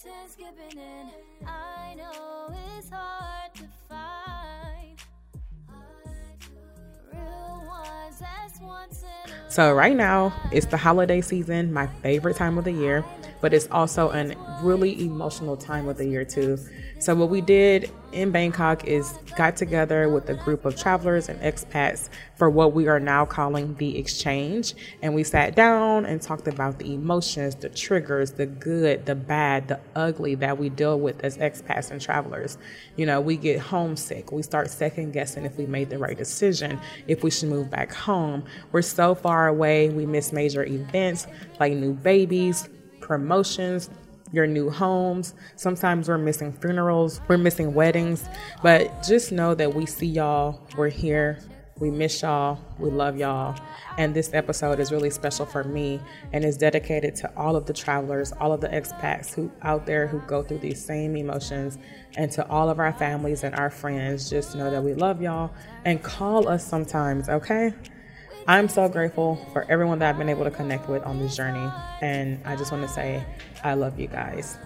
pretend skipping in. I know it's hard to find real ones that's once in a So, right now, it's the holiday season, my favorite time of the year, but it's also a really emotional time of the year, too. So, what we did in Bangkok is got together with a group of travelers and expats for what we are now calling the exchange. And we sat down and talked about the emotions, the triggers, the good, the bad, the ugly that we deal with as expats and travelers. You know, we get homesick, we start second guessing if we made the right decision, if we should move back home. We're so far away, we miss major events like new babies, promotions, your new homes. Sometimes we're missing funerals, we're missing weddings, but just know that we see y'all, we're here, we miss y'all, we love y'all. And this episode is really special for me and is dedicated to all of the travelers, all of the expats who out there who go through these same emotions, and to all of our families and our friends. Just know that we love y'all and call us sometimes, okay? I'm so grateful for everyone that I've been able to connect with on this journey. And I just want to say, I love you guys.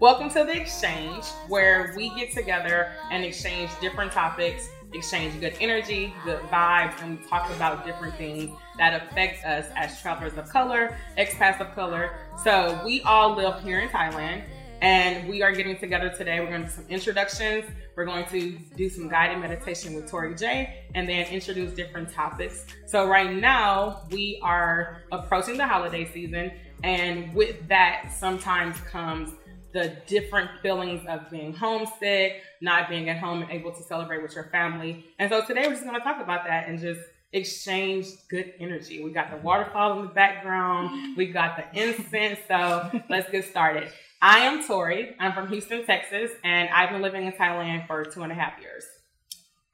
Welcome to the exchange where we get together and exchange different topics, exchange good energy, good vibes, and we talk about different things that affect us as travelers of color, expats of color. So we all live here in Thailand and we are getting together today. We're going to do some introductions. We're going to do some guided meditation with Tori J and then introduce different topics. So right now we are approaching the holiday season and with that sometimes comes the different feelings of being homesick, not being at home and able to celebrate with your family. And so today we're just going to talk about that and just exchange good energy. We got the waterfall in the background, we got the incense. So let's get started. I am Tori. I'm from Houston, Texas, and I've been living in Thailand for two and a half years.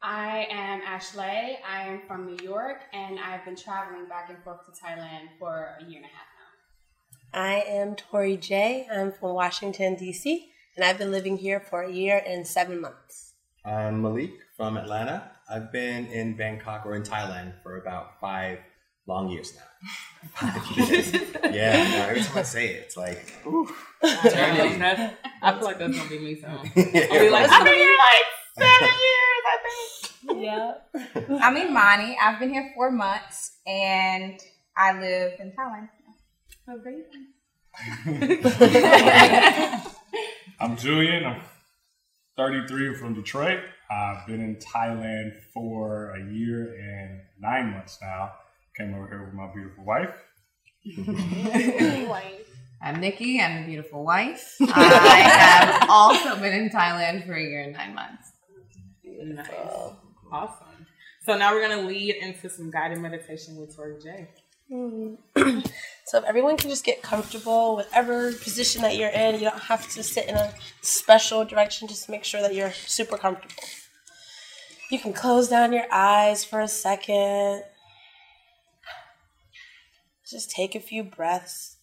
I am Ashley. I am from New York, and I've been traveling back and forth to Thailand for a year and a half now. I am Tori J. I'm from Washington, D.C., and I've been living here for a year and seven months. I'm Malik from Atlanta. I've been in Bangkok or in Thailand for about five long years now. Five years. yeah, no, every time I say it, it's like, ooh, eternity. That's- I feel like that's gonna be me soon. I'll be like, I've been here like seven years, I think. Yeah. I'm Imani. I've been here four months and I live in Thailand. Oh, great. I'm Julian. I'm 33 from Detroit. I've been in Thailand for a year and nine months now. Came over here with my beautiful wife. I'm Nikki. I'm a beautiful wife. I have also been in Thailand for a year and nine months. Nice. Awesome. So now we're gonna lead into some guided meditation with Tori J. So if everyone can just get comfortable, whatever position that you're in, you don't have to sit in a special direction. Just make sure that you're super comfortable. You can close down your eyes for a second. Just take a few breaths.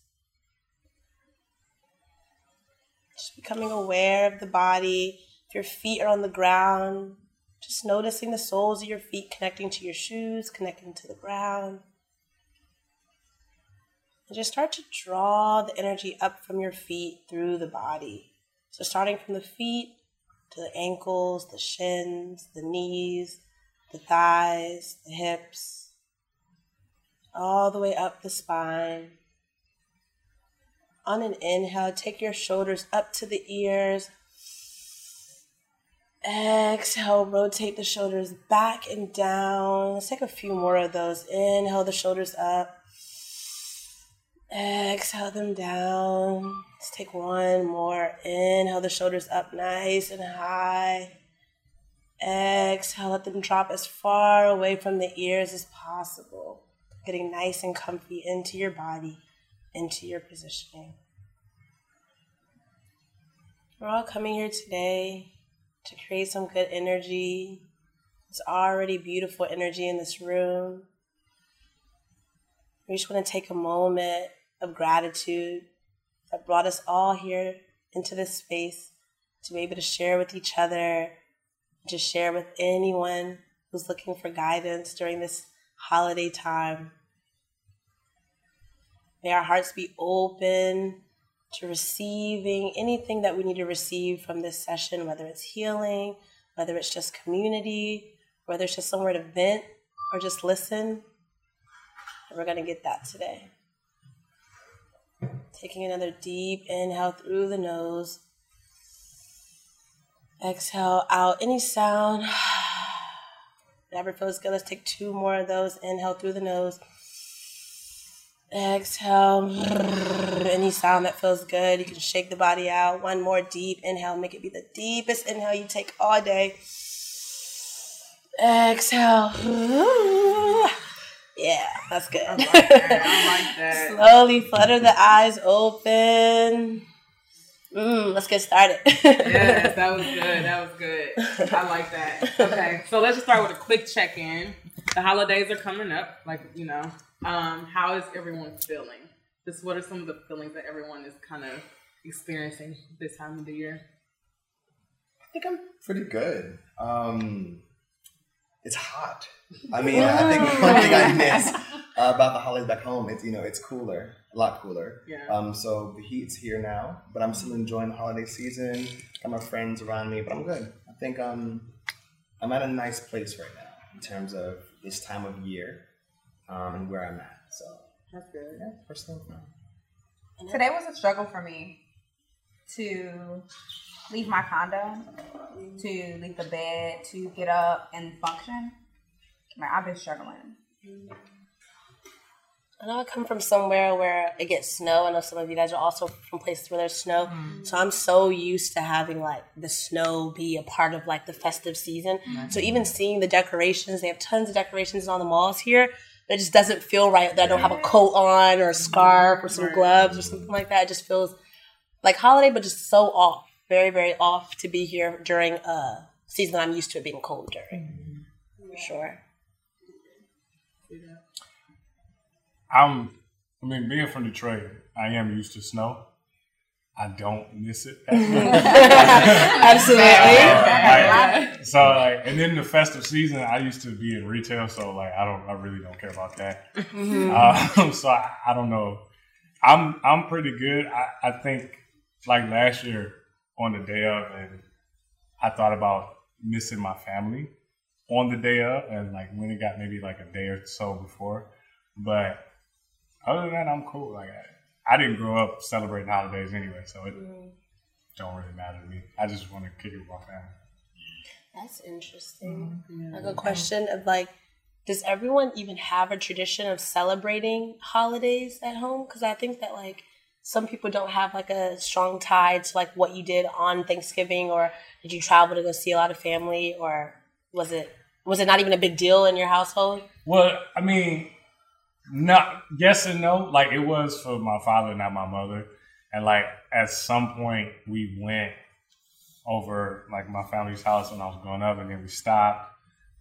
Just becoming aware of the body. If your feet are on the ground, just noticing the soles of your feet connecting to your shoes, connecting to the ground. And just start to draw the energy up from your feet through the body. So, starting from the feet to the ankles, the shins, the knees, the thighs, the hips, all the way up the spine. On an inhale, take your shoulders up to the ears. Exhale, rotate the shoulders back and down. Let's take a few more of those. Inhale the shoulders up. Exhale them down. Let's take one more. Inhale the shoulders up nice and high. Exhale, let them drop as far away from the ears as possible. Getting nice and comfy into your body, into your positioning. We're all coming here today to create some good energy. It's already beautiful energy in this room. We just want to take a moment of gratitude that brought us all here into this space to be able to share with each other, to share with anyone who's looking for guidance during this holiday time. May our hearts be open to receiving anything that we need to receive from this session, whether it's healing, whether it's just community, whether it's just somewhere to vent or just listen. We're going to get that today. Taking another deep inhale through the nose. Exhale out any sound. Whatever feels good. Let's take two more of those. Inhale through the nose. Exhale. Any sound that feels good. You can shake the body out. One more deep inhale. Make it be the deepest inhale you take all day. Exhale. Yeah, that's good. I like that. Slowly flutter the eyes open. Mm, let's get started. yes, that was good. That was good. I like that. Okay, so let's just start with a quick check in. The holidays are coming up, like you know. Um, how is everyone feeling? Just what are some of the feelings that everyone is kind of experiencing this time of the year? I think I'm pretty good. Um, it's hot. I mean, I think one thing I miss uh, about the holidays back home, it's you know, it's cooler, a lot cooler. Yeah. Um, so the heat's here now, but I'm still enjoying the holiday season. Got my friends around me, but I'm good. I think um, I'm at a nice place right now in terms of this time of year um, and where I'm at. So That's good. yeah, personally, I'm. Today was a struggle for me to leave my condo, to leave the bed, to get up and function. Like, I've been struggling. I know I come from somewhere where it gets snow. I know some of you guys are also from places where there's snow. Mm. So I'm so used to having like the snow be a part of like the festive season. Mm-hmm. So even seeing the decorations, they have tons of decorations on the malls here. It just doesn't feel right that I don't have a coat on or a scarf or some gloves or something like that. It just feels like holiday, but just so off. Very, very off to be here during a season that I'm used to it being cold during. Mm-hmm. For sure. I'm, I mean, being from Detroit, I am used to snow. I don't miss it. Absolutely. much. Like, so like, and then the festive season, I used to be in retail, so like, I don't, I really don't care about that. Um, so I, I don't know. I'm, I'm pretty good. I, I think like last year on the day of, and I thought about missing my family on the day of, and like when it got maybe like a day or so before, but other than that, I'm cool. Like I, I didn't grow up celebrating holidays anyway, so it mm-hmm. don't really matter to me. I just want to kick it with my family. That's interesting. Mm-hmm. Like a question of like, does everyone even have a tradition of celebrating holidays at home? Because I think that like some people don't have like a strong tie to like what you did on Thanksgiving, or did you travel to go see a lot of family, or was it was it not even a big deal in your household? Well, I mean, not yes and no. Like it was for my father, not my mother. And like at some point, we went over like my family's house when I was growing up, and then we stopped.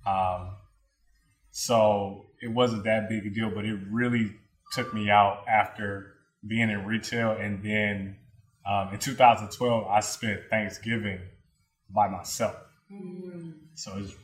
Um, so it wasn't that big a deal, but it really took me out after being in retail, and then um, in 2012, I spent Thanksgiving by myself. So it's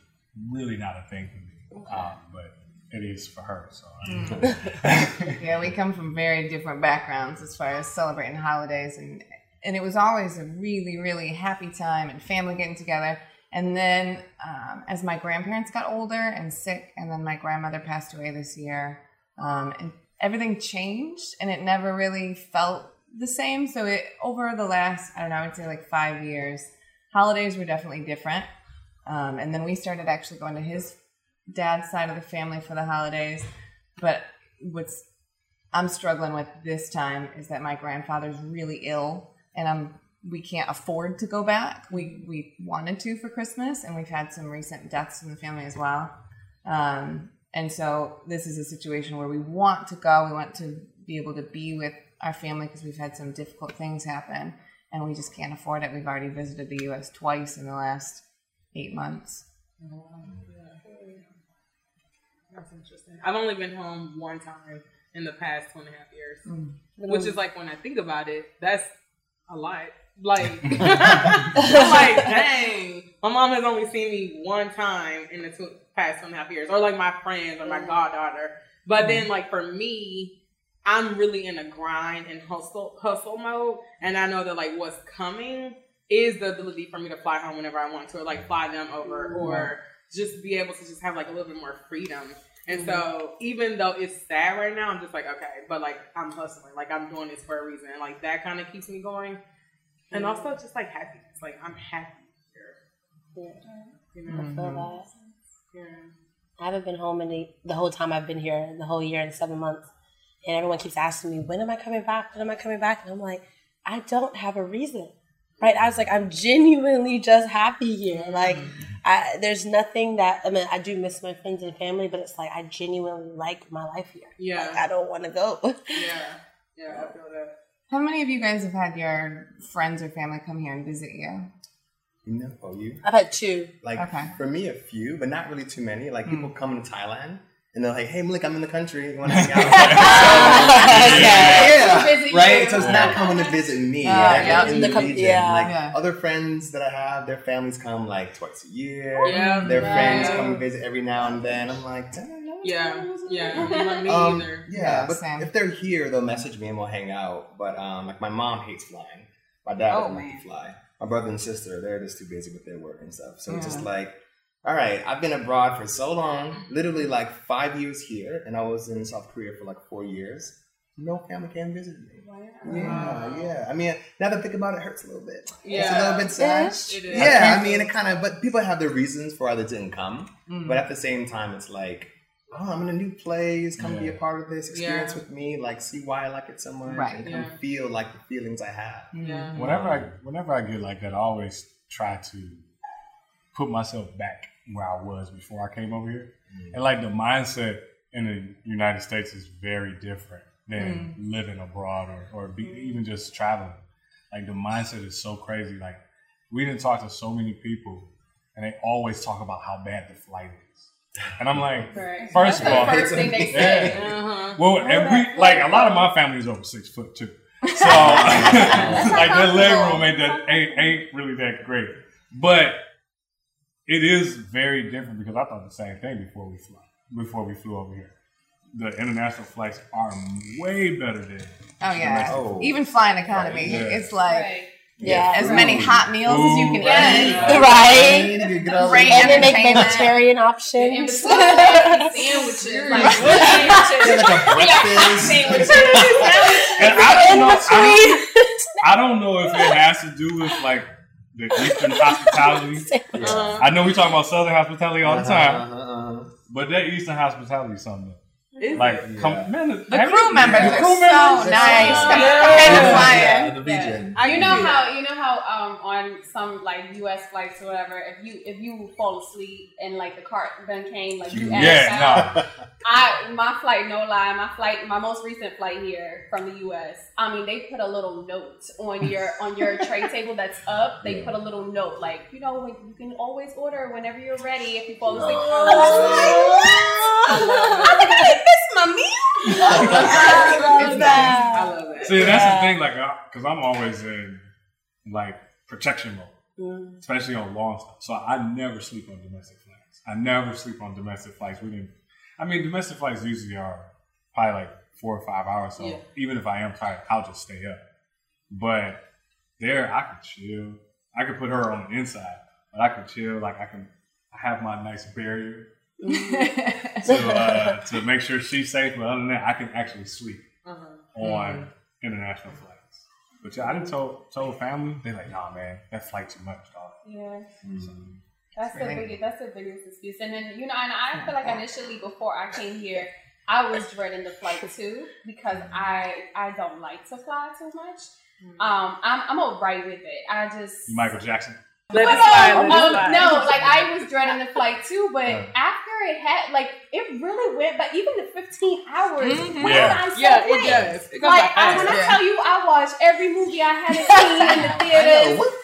really not a thing for me, um, but it is for her. So Yeah, we come from very different backgrounds as far as celebrating holidays, and and it was always a really, really happy time and family getting together. And then, um, as my grandparents got older and sick, and then my grandmother passed away this year, um, and everything changed, and it never really felt the same. So it over the last, I don't know, I would say like five years, holidays were definitely different. Um, and then we started actually going to his dad's side of the family for the holidays. But what's I'm struggling with this time is that my grandfather's really ill, and I'm we can't afford to go back. We we wanted to for Christmas, and we've had some recent deaths in the family as well. Um, and so this is a situation where we want to go. We want to be able to be with our family because we've had some difficult things happen, and we just can't afford it. We've already visited the U.S. twice in the last eight months. That's interesting. I've only been home one time in the past two and a half years, mm. which is like when I think about it, that's a lot. Like, like, dang, my mom has only seen me one time in the two, past two and a half years, or like my friends or my mm. goddaughter. But then, mm. like for me, I'm really in a grind and hustle hustle mode, and I know that like what's coming is the ability for me to fly home whenever I want to, or like fly them over, or just be able to just have like a little bit more freedom. And mm-hmm. so even though it's sad right now, I'm just like okay, but like I'm hustling, like I'm doing this for a reason, and like that kind of keeps me going, and also just like happiness, like I'm happy here. You know, I feel mm-hmm. that. yeah. I haven't been home any the whole time I've been here, the whole year and seven months. And everyone keeps asking me, when am I coming back? When am I coming back? And I'm like, I don't have a reason. Right? I was like, I'm genuinely just happy here. Like, mm-hmm. I, there's nothing that, I mean, I do miss my friends and family, but it's like, I genuinely like my life here. Yeah. Like, I don't want to go. Yeah, yeah, I feel that. How many of you guys have had your friends or family come here and visit you? You know, oh, you? I've had two. Like Okay. for me, a few, but not really too many. Like hmm. people come to Thailand and they're like, "Hey, Malik, I'm in the country. You want to hang out?" yeah, Visit right. you. So it's not coming to visit me. They're yeah. in They the come- region. yeah. Like Yeah. other friends that I have, their families come like twice a year. Yeah, Their friends right. come visit every now and then. I'm like, "Damn, Yeah, yeah. Not me um, either. yeah, Yeah, but same. if they're here, they'll message me and we'll hang out. But um, like my mom hates flying. My dad Oh, doesn't like to fly. My brother and sister, they're just too busy with their work and stuff. So it's just like, all right, I've been abroad for so long, literally like five years here, and I was in South Korea for like four years. No family came visit me. Yeah, yeah. I mean, now that I think about it, it hurts a little bit. It's a Yeah. little bit sad. It is. Yeah, I mean, it kind of, but people have their reasons for why they didn't come. Mm. But at the same time, it's like, oh, I'm in a new place. Come be a part of this experience Yeah. with me. Like, see why I like it so much, Right. and Yeah. come feel like the feelings I have. Yeah. Whenever I whenever I get like that, I always try to put myself back where I was before I came over here. Mm. And like the mindset in the United States is very different than mm. living abroad or, or be, mm. even just traveling. Like the mindset is so crazy. Like we didn't talk to so many people and they always talk about how bad the flight is. And I'm like, Correct. first of all, first thing they say. Uh-huh. well, and we like a lot of my family is over six foot too, so like the leg room ain't that ain't, ain't really that great. But it is very different because I thought the same thing before we flew before we flew over here. The international flights are way better than Oh yeah. Oh. Even flying economy, Yeah. it's like Right. Yeah. as many hot meals as you can Food, eat. Right. You get all Great And they make Entertainment. vegetarian options. sandwiches, like sandwiches. like a breakfast. Sandwiches. And I don't know. I, between. I don't know if it has to do with like the Eastern hospitality. Uh-huh. I know we talk about Southern hospitality all the time, Uh-huh, uh-huh. but that Eastern hospitality is something. Is Like, Yeah. come, man, The crew members the are crew so members- nice. Yeah. Compared to flying. Yeah, the region. You know how you know how um on some like U.S. flights or whatever, if you if you fall asleep and like the cart then came like you asked Yeah, no. I my flight, no lie, my flight, my most recent flight here from the U.S. I mean, they put a little note on your on your tray table that's up. They Yeah. put a little note like you know you can always order whenever you're ready if you fall asleep. I think I ate this, mommy. I love I love that. See, that's the thing, like, because I'm always in like protection mode, Mm. especially on long stuff. So I never sleep on domestic flights. I never sleep on domestic flights. We didn't. I mean, domestic flights usually are probably like four or five hours. So Yeah. even if I am tired, I'll just stay up. But there, I can chill. I can put her on the inside, but I can chill. Like I can I have my nice barrier to uh, to make sure she's safe. But other than that, I can actually sleep Uh-huh. on international flights. But yeah, I didn't told told family. They're like, nah, man, that flight too much, dog. Yeah. Mm. That's the biggest. That's the biggest excuse. And then you know, and I feel like initially before I came here, I was dreading the flight too because I I don't like to fly too much. Um, I'm I'm alright with it. I just Michael Jackson. Let But it no, let um, slide. no, like I was dreading the flight too, but after it had, like, it really went. But even the 15 hours Mhm. went Yeah. by so Yeah, quick. it does. It goes Like I, when fast. I tell you, I watched every movie I hadn't seen in the I know. theaters.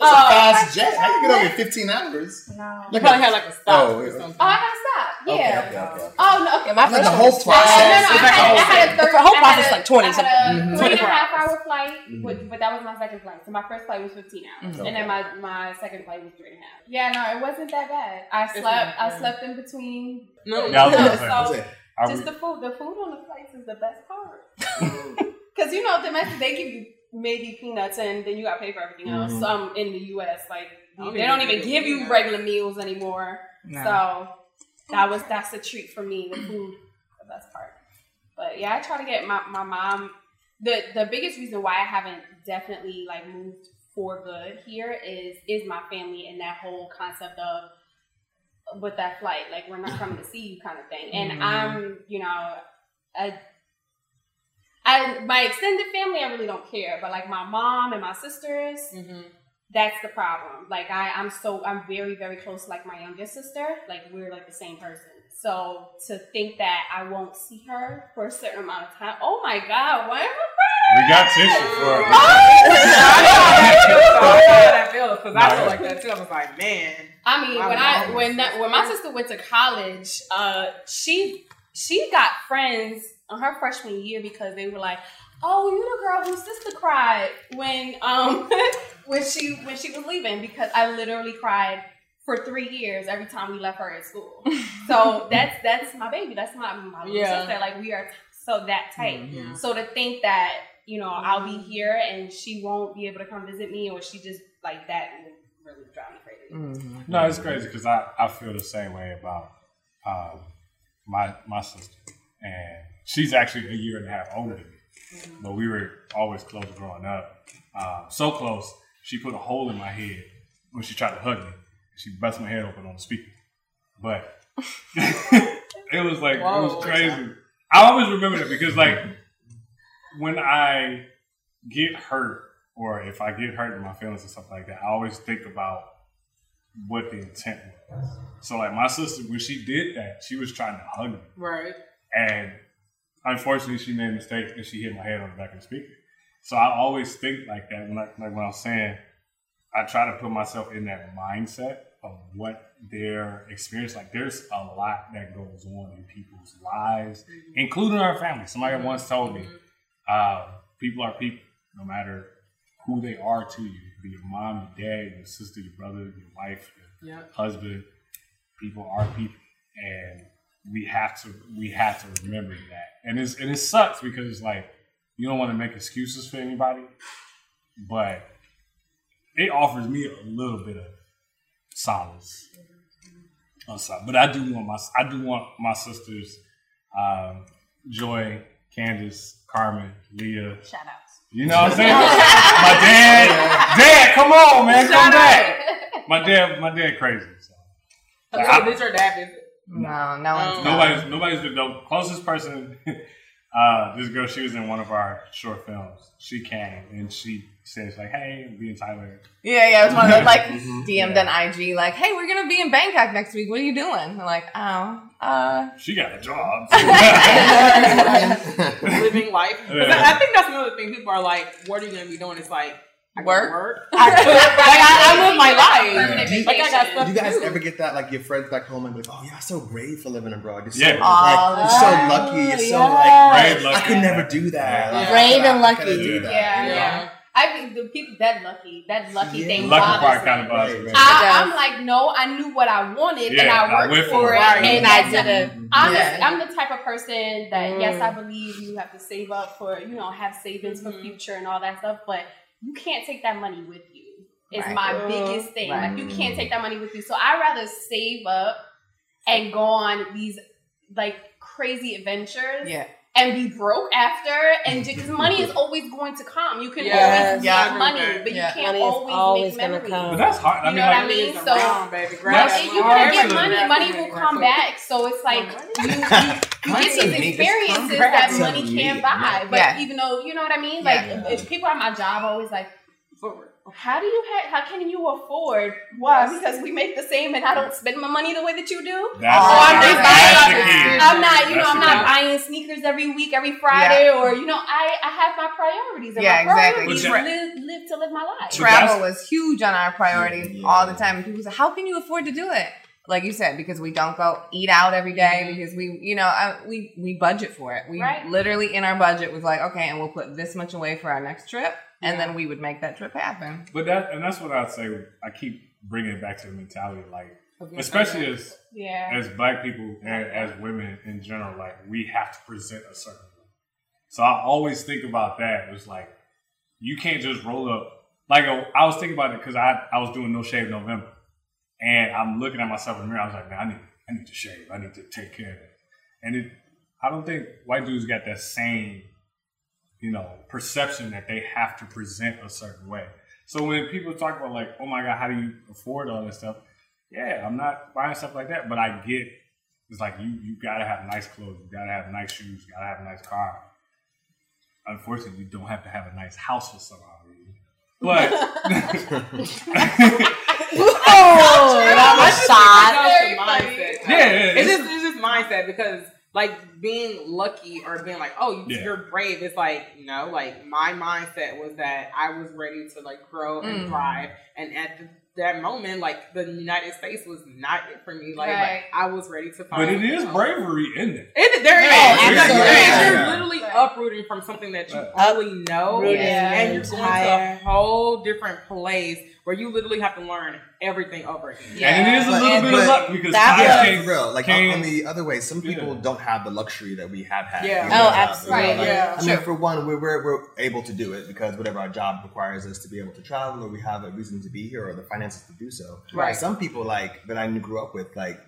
What? That's Oh, a fast jet. How you get over in 15 hours? No. You probably had like a stop Oh, or something. Oh, I gotta stop. Yeah. Okay, okay, okay. Oh no. Okay. Yeah, my Like the whole was- Oh, no, no, process. I like a had, whole I had a third, The whole I process had a- like 20 I had something. a three and a half hour flight, Mhm. but, but that was my second flight. So my first flight was 15 hours, Mhm. and then my, my second flight was three and a half. Yeah, no, it wasn't that bad. I slept. I slept in between. No, Yeah, I was No, gonna so- That's it. I Just re- the food. The food on the flights is the best part. Because you know, domestic they give you maybe peanuts and then you got to pay for everything else. Mhm. Some in the U.S. like they don't even give you regular meals anymore. No. So that was that's a treat for me. The food, the best part. But yeah, I try to get my, my mom. The the biggest reason why I haven't definitely like moved for good here is is my family and that whole concept of with that flight, like we're not coming to see you kind of thing. And I'm, you know, I, I my extended family, I really don't care, but like my mom and my sisters, Mm-hmm. that's the problem. Like I, I'm so I'm very, very close to like my youngest sister. Like we're like the same person. So to think that I won't see her for a certain amount of time, oh my god, why am I we got tissue for her. I feel because I feel like that too. I was like, man. I mean, when I when that, when my sister went to college, uh, she she got friends on her freshman year because they were like, "Oh, you the girl whose sister cried when um when she when she was leaving." Because I literally cried for three years every time we left her at school. So that's that's my baby. That's my my little Yeah. sister. Like we are t- so that tight. Mhm. So to think that you know I'll be here and she won't be able to come visit me, or she just like that would really drive me crazy. No, it's crazy because I, I feel the same way about um, my my sister, and she's actually a year and a half older than me. But we were always close growing up, um, so close. She put a hole in my head when she tried to hug me. She busted my head open on the speaker, but it was like it was crazy. I always remember that because like when I get hurt or if I get hurt in my feelings and stuff like that, I always think about what the intent was. So like my sister, when she did that, she was trying to hug me. Right. And unfortunately she made a mistake and she hit my head on the back of the speaker. So I always think like that when I like when I was saying I try to put myself in that mindset of what their experience like there's a lot that goes on in people's lives, mm-hmm. including our family. Somebody mm-hmm. once told me, mm-hmm. uh, people are people, no matter who they are to you. It could Be your mom, your dad, your sister, your brother, your wife, your Yeah. husband. People are people, and we have to we have to remember that. And it's and it sucks because it's like you don't want to make excuses for anybody, but it offers me a little bit of solace. But I do want my I do want my sisters, um, Joy, Candace, Carmen, Leah. Shout outs. You know what I'm saying? my dad, dad, come on, man, come back. My dad, my dad, crazy. So. Like, So I- your dad? No, no one's Um, done. Nobody's nobody's been the closest person. Uh, this girl, she was in one of our short films. She came and she says like, "Hey, I'm being Tyler." Yeah, yeah. It was one of those like Mhm. DM'd on IG, like, "Hey, we're gonna be in Bangkok next week. What are you doing?" I'm like, "Oh, uh, She got a job. Living life. Yeah. I, I think that's another thing. People are like, "What are you gonna be doing?" It's like I Work? Work. I, like I, I live my life. Perfect Like I got vacation. stuff you guys do. ever get that? Like your friends back home and be like, oh, you're so great for living abroad. You're so, Yeah. Oh, like, you're so lucky. You're so yes. like, Brave, I could never do that. Like, Brave and lucky. couldn't that. Yeah, Yeah. yeah. I think the people that lucky, that lucky Yeah. thing Lucky part kind of bothers me. Right, I, I'm like, no, I knew what I wanted and Yeah, I I worked went for for it, it. Right. and I did it. I'm, the, I'm the type of person that Mm. yes, I believe you have to save up for you know have savings for Mhm. future and all that stuff, but you can't take that money with you. Is Right. my biggest thing. Right. Like you can't take that money with you. So I rather save up and go on these like crazy adventures yeah, and be broke after and because money is always going to come. You can Yes. always Yeah. make money, but Yeah. you can't Money is always, always make gonna memories. come. But that's hard. I You mean, know what I mean? So- around, baby. But Grab if you money. can get Absolutely. money, money will come back. So it's like you, you, you get these experiences that money can't buy. But Yeah. even though you know what I mean, like Yeah. if people at my job always like, how do you ha- how can you afford? Why? Because we make the same and I don't spend my money the way that you do. That's, Oh, I'm that's, just that's buying the key. I'm not, you know, I'm not key. buying sneakers every week, every Friday, or you know, I I have my priorities. And Yeah, my exactly. priorities But live, live to live my life. Travel that's- was huge on our priorities Yeah. all the time. And people say, "How can you afford to do it?" Like you said, because we don't go eat out every day, because we, you know, I, we we budget for it. We Right. literally in our budget was like, okay, and we'll put this much away for our next trip, and Yeah. then we would make that trip happen. But that and that's what I'd say. I keep bringing it back to the mentality. Like especially as Yeah. as black people and as women in general, like we have to present a certain way. So I always think about that. It's like you can't just roll up. Like I was thinking about it because I I was doing no shave November, and I'm looking at myself in the mirror. I was like, man, I need I need to shave. I need to take care of it. And it, I don't think white dudes got that same, you know, perception that they have to present a certain way. So when people talk about like, oh my god, how do you afford all this stuff? Yeah, I'm not buying stuff like that, but I get it's like you you gotta have nice clothes, you gotta have nice shoes, you gotta have a nice car. Unfortunately, you don't have to have a nice house for some odd reason. But that was shot. That's Very the funny. mindset. Yeah, yeah, it's it's- just it's just mindset because like being lucky or being like, oh, you, Yeah. you're brave. It's like no, like my mindset was that I was ready to like grow and Mm. thrive, and at the, that moment, like the United States was not it for me. Like, like, I was ready to find. but it is you know, bravery in it. It, there is. Oh, You're- absolutely. You're, literally Right. uprooting from something that you Right. only know, Uprooting and you're going to a whole different place where you literally have to learn everything over again. Yeah. And it is a But- little bit but of luck because that time Yeah, was- came- for real. Like on, came- on the other way, some people Yeah. don't have the luxury that we have had. Yeah. in Oh, our absolutely. you know, oh, like, Yeah. I mean, for one, we're, we're we're able to do it because whatever our job requires us to be able to travel, or we have a reason to be here, or the finances to do so. Right. Some people like that I grew up with, like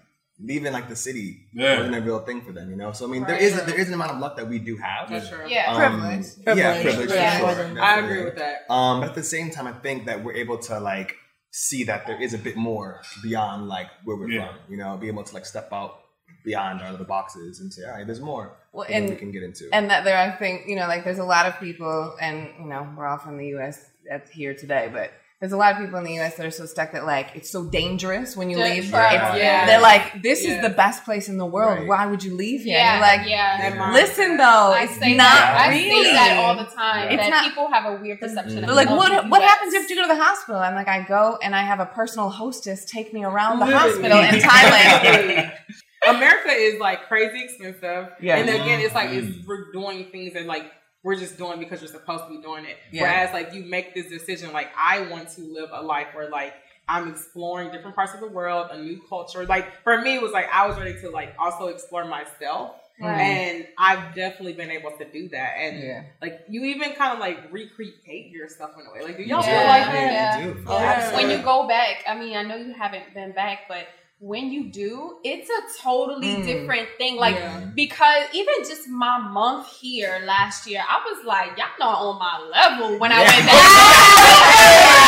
leaving like the city Yeah. wasn't a real thing for them, you know. So I mean, there Right. is a, there is an amount of luck that we do have. That's true. Yeah. Um, Privilege. Yeah, Privilege. privilege. for Yeah. sure, I agree with that. Um, but at the same time, I think that we're able to like see that there is a bit more beyond like where we're Yeah. from. You know, be able to like step out beyond our little boxes and say, all right, there's more Well, and we can get into. and that there, I think, you know, like there's a lot of people, and you know, we're all from the U.S. at here today, but there's a lot of people in the U.S. that are so stuck that like it's so dangerous when you Yeah, leave. right. Yeah. They're like, this Yeah. is the best place in the world. Right. Why would you leave here? Yeah, you're like, yeah. Listen though, I it's not that. really. I say that all the time. It's that not- people have a weird perception of They're like, what the what US. happens if you go to the hospital? I'm like, I go and I have a personal hostess take me around the Literally. hospital in Thailand. America is like crazy expensive. Yeah. And again, it's like it's Mm. we're doing things that like we're just doing because we're supposed to be doing it. Yeah. Whereas like you make this decision, like I want to live a life where like I'm exploring different parts of the world, a new culture. Like for me, it was like I was ready to like also explore myself. Right. And I've definitely been able to do that. And Yeah. like you even kind of like recreate yourself in a way. Like do y'all Yeah. feel like Yeah, that? Yeah. you do. Oh, Yeah. When you go back, I mean, I know you haven't been back, but when you do, it's a totally Mm. different thing. Like Yeah. because even just my month here last year, I was like, y'all not on my level when I went back.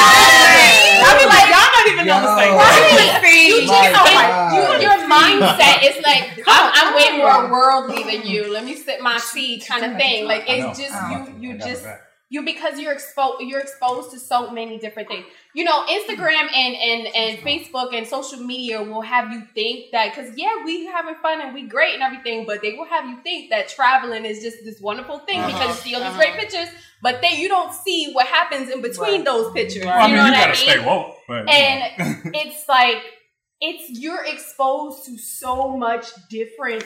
I be like, y'all not even on the same Yo. Right. You just My like you, your mindset is like I'm, I'm way more worldly than you. Let me sip my tea, kind of thing. Like it's just you. You just back. You because you're exposed. You're exposed to so many different things. You know, Instagram and and and Facebook and social media will have you think that because yeah, we having fun and we great and everything, but they will have you think that traveling is just this wonderful thing Uh-huh. because you see all these Uh-huh. great pictures, but then you don't see what happens in between Right. those pictures. Well, I You mean, know you what I gotta mean? stay woke, but and it's like it's you're exposed to so much different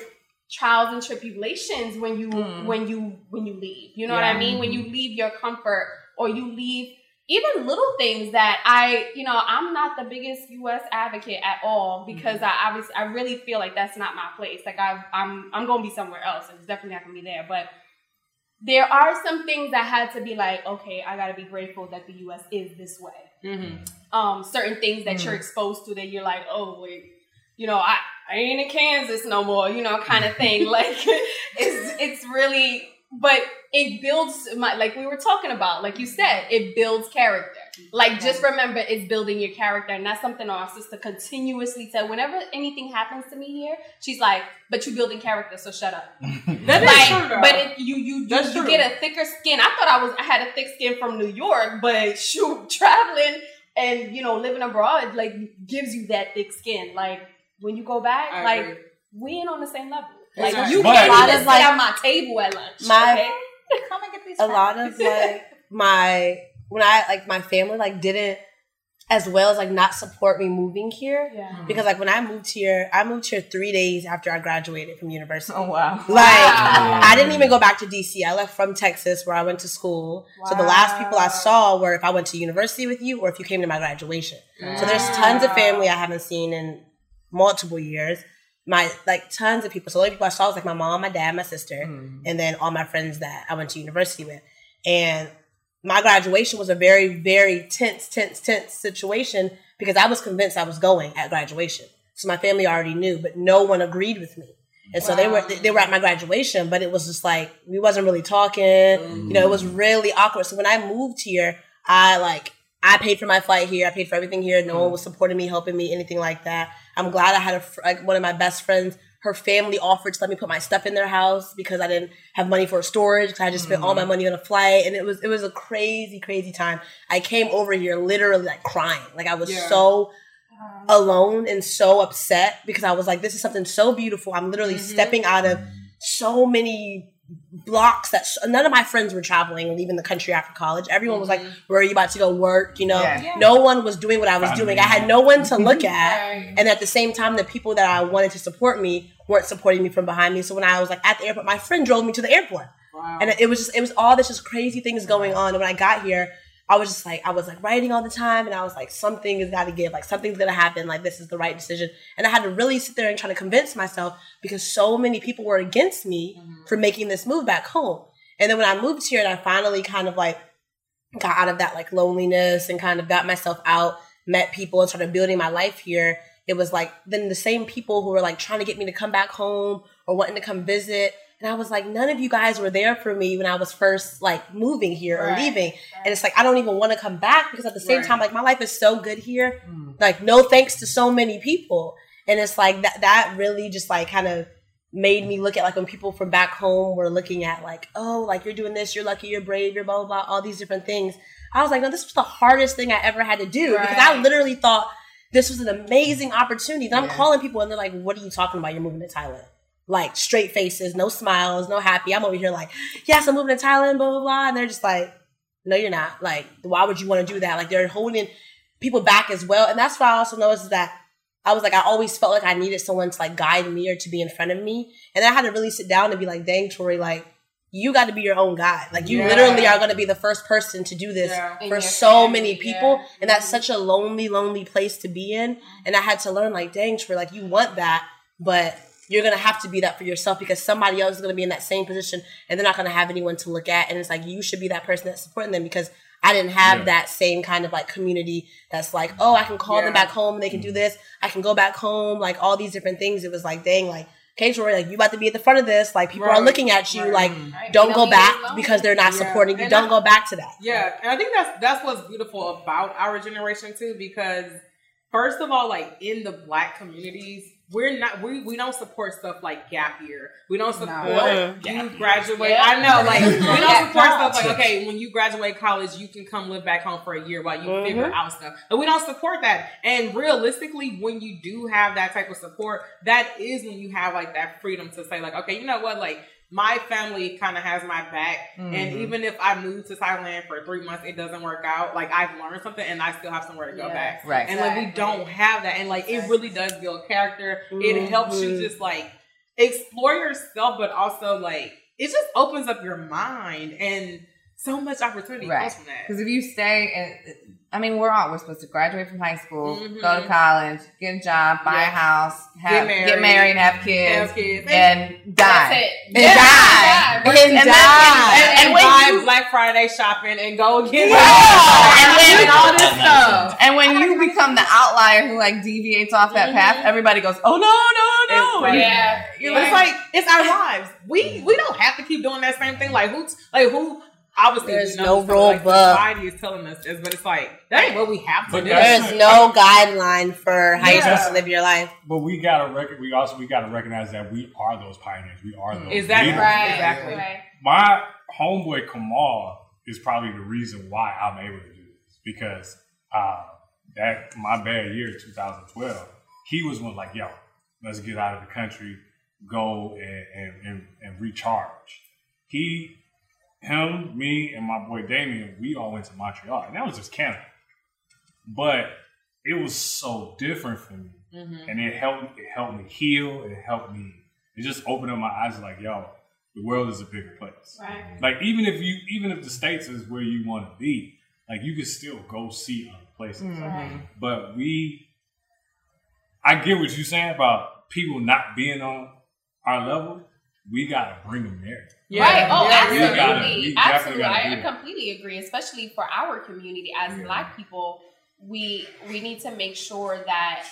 trials and tribulations when you Mm. when you when you leave you know what i mean? When you leave your comfort or you leave even little things that i you know i'm not the biggest us advocate at all because i obviously i really feel like that's not my place. Like i i'm i'm gonna be somewhere else. And it's definitely not gonna be there. But there are some things that had to be like okay i gotta be grateful that the us is this way. Mhm. um, certain things that you're exposed to that you're like, oh wait, you know, I, I ain't in Kansas no more, you know, kind of thing. like it's it's really but it builds my like we were talking about, like you said, it builds character. Like just remember it's building your character, and that's something our sister continuously said. Whenever anything happens to me here, she's like, "But you're building character, so shut up." That is like, true, but it, you you you, you get a thicker skin. I thought I was I had a thick skin from New York, but shoot, traveling and you know living abroad like gives you that thick skin. Like when you go back, I like agree. we ain't on the same level. That's Like right. you But- can't A lot even of, sit like- at my table at lunch. My- okay? Come and get these. a lot of like my when I like my family like didn't as well as like not support me moving here yeah. Mm-hmm. because like when I moved here, I moved here three days after I graduated from university. Oh wow. Like Wow. I didn't even go back to DC. I left from Texas where I went to school. So the last people I saw were if I went to university with you or if you came to my graduation. So there's tons of family I haven't seen in multiple years. My like tons of people. So the only people I saw was like my mom, my dad, my sister, mm-hmm. and then all my friends that I went to university with. And my graduation was a very, very tense, tense, tense situation because I was convinced I was going at graduation. So my family already knew, but no one agreed with me. And so they were they were at my graduation, but it was just like we wasn't really talking. You know, it was mm. really awkward. So when I moved here, I like I paid for my flight here. I paid for everything here. No one mm. was supporting me, helping me, anything like that. I'm glad I had a fr- like one of my best friends. Her family offered to let me put my stuff in their house because I didn't have money for storage. Because I just spent all my mm. money on a flight, and it was it was a crazy, crazy time. I came over here literally like crying. Like I was so uh-huh. alone and so upset because I was like, this is something so beautiful. I'm literally mm-hmm. stepping out of so many blocks that sh- none of my friends were traveling, leaving the country after college. Everyone was like, mm-hmm. where are you about to go work? You know, Yeah. Yeah. no one was doing what I was Found doing. me. I had no one to look at. And at the same time, the people that I wanted to support me weren't supporting me from behind me. So when I was like at the airport, my friend drove me to the airport. And it was just, it was all this just crazy things going on. And when I got here, I was just like, I was like writing all the time. And I was like, something has got to give. Like, something's going to happen. Like, this is the right decision. And I had to really sit there and try to convince myself because so many people were against me mm-hmm. for making this move back home. And then when I moved here and I finally kind of like got out of that like loneliness and kind of got myself out, met people and started building my life here, it was like then the same people who were like trying to get me to come back home or wanting to come visit. And I was like, none of you guys were there for me when I was first like moving here or Right, leaving. And it's like, I don't even want to come back because at the same time, like my life is so good here. Hmm. Like, no thanks to so many people. And it's like that, that really just like kind of made me look at like when people from back home were looking at like, oh, like you're doing this, you're lucky, you're brave, you're blah, blah, blah, all these different things. I was like, no, this was the hardest thing I ever had to do because I literally thought this was an amazing opportunity. Then I'm calling people and they're like, what are you talking about? You're moving to Thailand. Like straight faces, no smiles, no happy. I'm over here like, yes, I'm moving to Thailand, blah, blah, blah. And they're just like, no, you're not. Like, why would you want to do that? Like, they're holding people back as well. And that's why I also noticed is that I was like, I always felt like I needed someone to like guide me or to be in front of me. And I had to really sit down and be like, dang, Tori, like, you got to be your own guide. Like, you Yeah. literally are going to be the first person to do this Yeah. For so family, many people. yeah. And that's such a lonely, lonely place to be in. And I had to learn, like, dang, Tori, like, you want that, but you're gonna have to be that for yourself because somebody else is gonna be in that same position and they're not gonna have anyone to look at. And it's like you should be that person that's supporting them because I didn't have Yeah. that same kind of like community that's like, oh, I can call them back home and they can do this. I can go back home, like all these different things. It was like, dang, like, okay, Tori, like you about to be at the front of this. Like people are looking at you. Right. Like, Right. don't go don't back alone. because they're not Yeah. supporting you. And Don't I- go back to that. Yeah, and I think that's that's what's beautiful about our generation too, because first of all, like in the black communities, we're not we, we don't support stuff like gap year. We don't support Mhm. you graduate. Yeah. I know, like we don't support stuff like okay, when you graduate college, you can come live back home for a year while you Mhm. figure out stuff. But we don't support that. And realistically, when you do have that type of support, that is when you have like that freedom to say like, okay, you know what, like my family kind of has my back, and Mhm. even if I move to Thailand for three months, it doesn't work out. Like I've learned something, and I still have somewhere to go Yes. back. Right. And like we don't have that, and like it really does build character. It helps you Mhm. just like explore yourself, but also like it just opens up your mind and so much opportunity Right. comes from that. Because if you stay, and I mean, we're all we're supposed to graduate from high school, Mhm. go to college, get a job, buy a house, have, Get get married, married, have kids, Have kids. and That's die. it. And Yeah. die. And And, die. and, and, and when buy you Black Friday shopping and go get Yeah. and, And and all this stuff. and when you become the outlier who like deviates off that path, everybody goes, "Oh no, no, no!" Right. And Yeah. You're But it's like it's our lives. We we don't have to keep doing that same thing. Like who like who obviously There's no rule like book. society is telling us this, but it's like that ain't what we have to But do. There's no guideline for how you're supposed to live your life. But we gotta rec- we also we gotta recognize that we are those pioneers. We are those Exactly. leaders. Right. Exactly. Right. My homeboy Kamal is probably the reason why I'm able to do this because uh, that my bad year 2012, he was one like, yo, let's get out of the country, go and and, and, and recharge. He, him, me, and my boy Damien, we all went to Montreal, and that was just Canada. But it was so different for me, mm-hmm. and it helped. It helped me heal. It helped me. It just opened up my eyes. Like, yo, the world is a bigger place. Right. Mm-hmm. Like even if you, even if the states is where you want to be, like you can still go see other places. Mm-hmm. Right. But we, I get what you're saying about people not being on our level. We gotta bring them there. Right. Oh, Yeah, absolutely. gotta- we definitely absolutely. gotta I completely agree, especially for our community as Yeah. black people. We we need to make sure that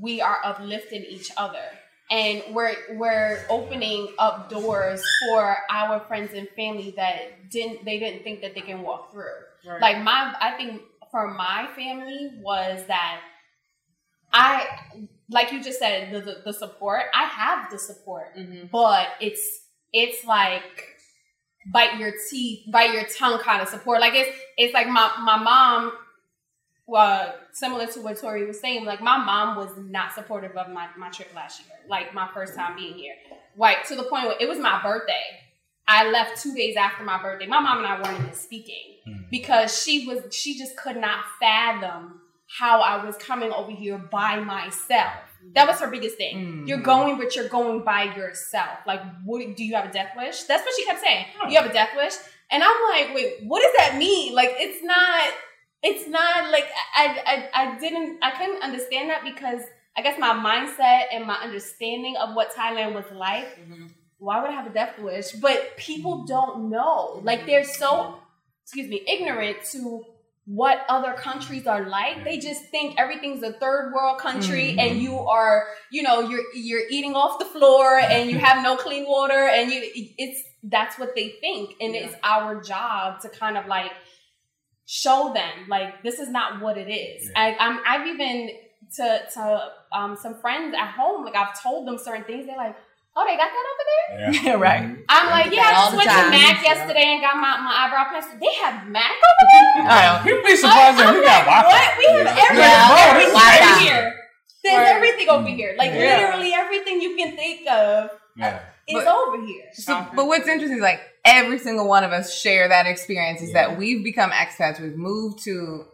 we are uplifting each other. And we're we're opening up doors for our friends and family that didn't they didn't think that they can walk through. Right. Like my I think for my family was that I like you just said the the, the support. I have the support Mhm. but it's it's like bite your teeth, bite your tongue kind of support. Like it's it's like my my mom, well, similar to what Tori was saying. Like my mom was not supportive of my my trip last year. Like my first time being here, like to the point where it was my birthday. I left two days after my birthday. My mom and I weren't even speaking hmm. because she was she just could not fathom how I was coming over here by myself. That was her biggest thing. Mm. You're going, but you're going by yourself. Like, what do you have a death wish? That's what she kept saying. You have a death wish, and I'm like, wait, what does that mean? Like, it's not. It's not like I, I I didn't I couldn't understand that because I guess my mindset and my understanding of what Thailand was like. Mm-hmm. Why would I have a death wish? But people mm. don't know. Like they're so mm. excuse me ignorant to what other countries are like. They just think everything's a third world country and you are, you know, you're you're eating off the floor and you have no clean water and you it's that's what they think. And it's our job to kind of like show them like this is not what it is. I, I'm I've even to to um some friends at home, like I've told them certain things, they're like, Oh, they got that over there? Yeah. right. Mm-hmm. I'm like, yeah, I All just went time. to MAC yesterday and got my, my eyebrow pencil. They have MAC over there? You'd be surprised that I'm we got like, Wi-Fi. What? We have every, Yeah. Bro, everything this over crazy. here. There's Right. everything over here. Like Yeah. literally everything you can think of Yeah. is But- over here. So, but what's interesting is like every single one of us share that experience is Yeah. that we've become expats. We've moved to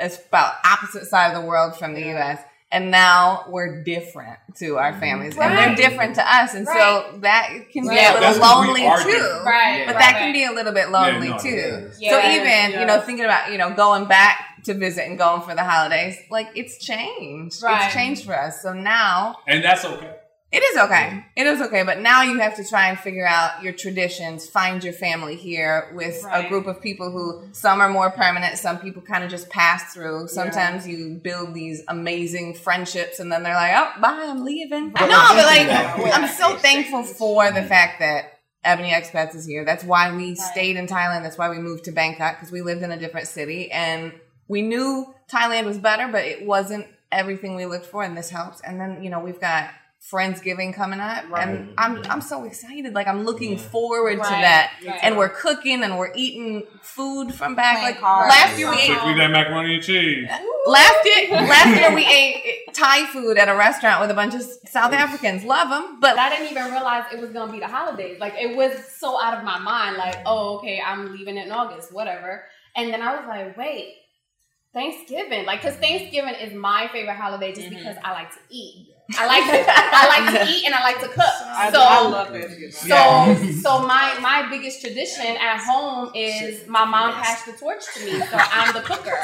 it's about opposite side of the world from the U.S. And now we're different to our families, and they're different to us, and so that can be Right. a That's little 'cause we lonely too. Right. But right, that can be a little bit lonely Yeah, no, too. it is. so Yeah, even yeah. you know thinking about you know going back to visit and going for the holidays, like it's changed. Right. It's changed for us. So now And that's okay. It is okay. It is okay. But now you have to try and figure out your traditions, find your family here with Right. a group of people who some are more permanent, some people kind of just pass through. Sometimes you build these amazing friendships and then they're like, oh, bye, I'm leaving. No, but like, I'm so thankful for the fact that Ebony Expats is here. That's why we stayed in Thailand. That's why we moved to Bangkok because we lived in a different city and we knew Thailand was better, but it wasn't everything we looked for, and this helps. And then you know we've got Friendsgiving coming up, and I'm I'm so excited. Like I'm looking forward to that. Right. And we're cooking and we're eating food from back. Like cards. last year we ate Took that macaroni and cheese. last year last year we ate Thai food at a restaurant with a bunch of South Africans. Love them, but But I didn't even realize it was gonna be the holidays. Like it was so out of my mind. Like, oh, okay, I'm leaving in August, whatever. And then I was like, wait, Thanksgiving, like, cause Thanksgiving is my favorite holiday just mm-hmm. because I like to eat. I like to, I like to eat and I like to cook. I, so I love Thanksgiving. So, so my my biggest tradition at home is my mom passed the torch to me, so I'm the cooker.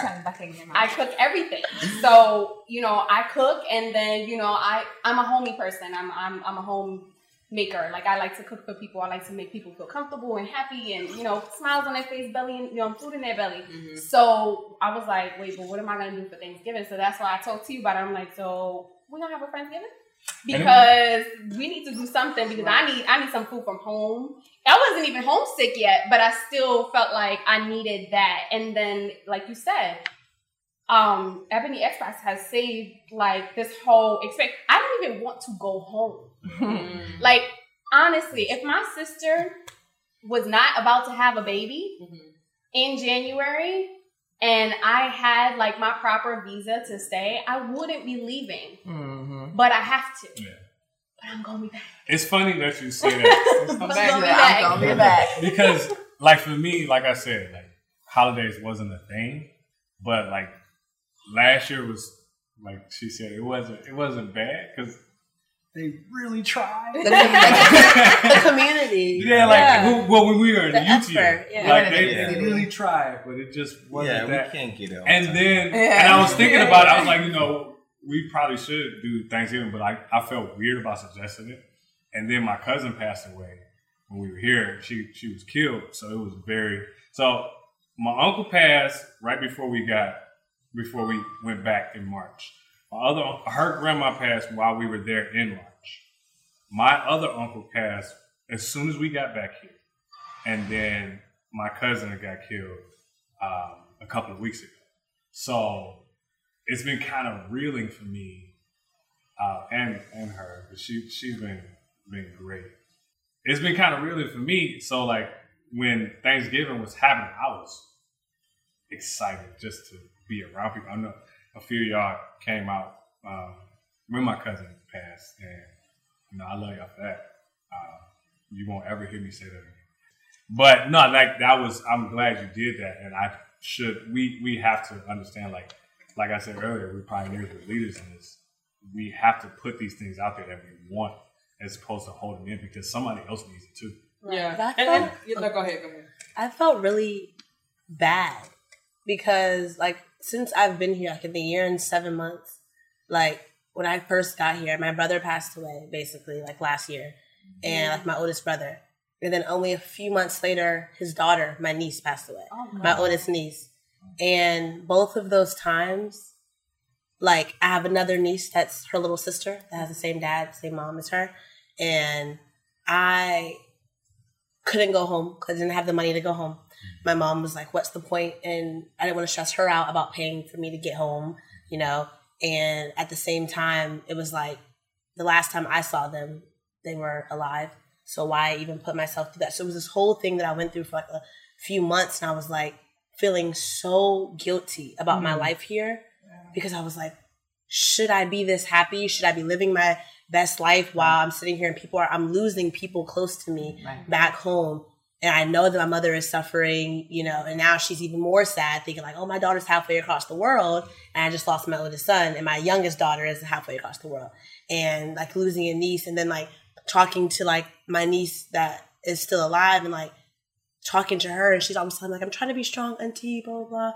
I cook everything. So you know, I cook, and then you know, I I'm a homey person. I'm I'm I'm a home maker. Like I like to cook for people. I like to make people feel comfortable and happy, and you know, smiles on their face, belly, and you know, food in their belly. Mm-hmm. So I was like, wait, but what am I gonna do for Thanksgiving? So that's why I talked to you about it. I'm like, so we're gonna have a Thanksgiving because we need to do something because I need I need some food from home. I wasn't even homesick yet, but I still felt like I needed that. And then, like you said, um, Ebony Expats has saved like this whole expect. I don't even want to go home. like honestly, if my sister was not about to have a baby in January and I had like my proper visa to stay, I wouldn't be leaving. Mm-hmm. But I have to. Yeah. But I'm gonna be back. It's funny that you say that I'm gonna back. back. I'm gonna be back. because, like, for me, like I said, like holidays wasn't a thing, but like last year was, like she said, it wasn't. It wasn't bad because they really tried. The, the, the community. Yeah, like Yeah. Who, well, when we were in The the, UT, yeah. like they, Yeah. they really tried, but it just wasn't Yeah, we can't get it. all And time. then, Yeah. and I was thinking about, it, I was like, you know, we probably should do Thanksgiving, but I, I felt weird about suggesting it. And then my cousin passed away when we were here. She she was killed, so it was very so. My uncle passed right before we got before we went back in March. My other her grandma passed while we were there in March. My other uncle passed as soon as we got back here, and then my cousin got killed um, a couple of weeks ago. So it's been kind of reeling for me uh, and and her. But she she's been been great. It's been kind of reeling for me. So like when Thanksgiving was happening, I was excited just to be around people. I know a few of y'all came out um, when my cousin passed, and you know I love y'all for that. Uh, you won't ever hear me say that again. But no, like that was. I'm glad you did that, and I should. We we have to understand, like like I said earlier, we're pioneers, we're leaders in this. We have to put these things out there that we want, as opposed to holding in because somebody else needs it too. Yeah. That And, and, yeah, no, go ahead, go ahead. I felt really bad because like since I've been here, like in the year and seven months, like when I first got here, my brother passed away basically like last year, and like my oldest brother, and then only a few months later, his daughter, my niece, passed away, oh, my oldest niece, and both of those times, like I have another niece that's her little sister that has the same dad, same mom as her, and I couldn't go home because I didn't have the money to go home. My mom was like, "What's the point?" And I didn't want to stress her out about paying for me to get home, you know. And at the same time, it was like the last time I saw them, they were alive. So why even put myself through that? So it was this whole thing that I went through for like a few months, and I was like feeling so guilty about my mm-hmm. life here because I was like, should I be this happy? Should I be living my best life while I'm sitting here and people are I'm losing people close to me back home. And I know that my mother is suffering, you know, and now she's even more sad, thinking like, oh, my daughter's halfway across the world. And I just lost my oldest son, and my youngest daughter is halfway across the world. And like losing a niece, and then like talking to like my niece that is still alive, and like talking to her, and she's always telling me, like, I'm trying to be strong, auntie, blah, blah, blah.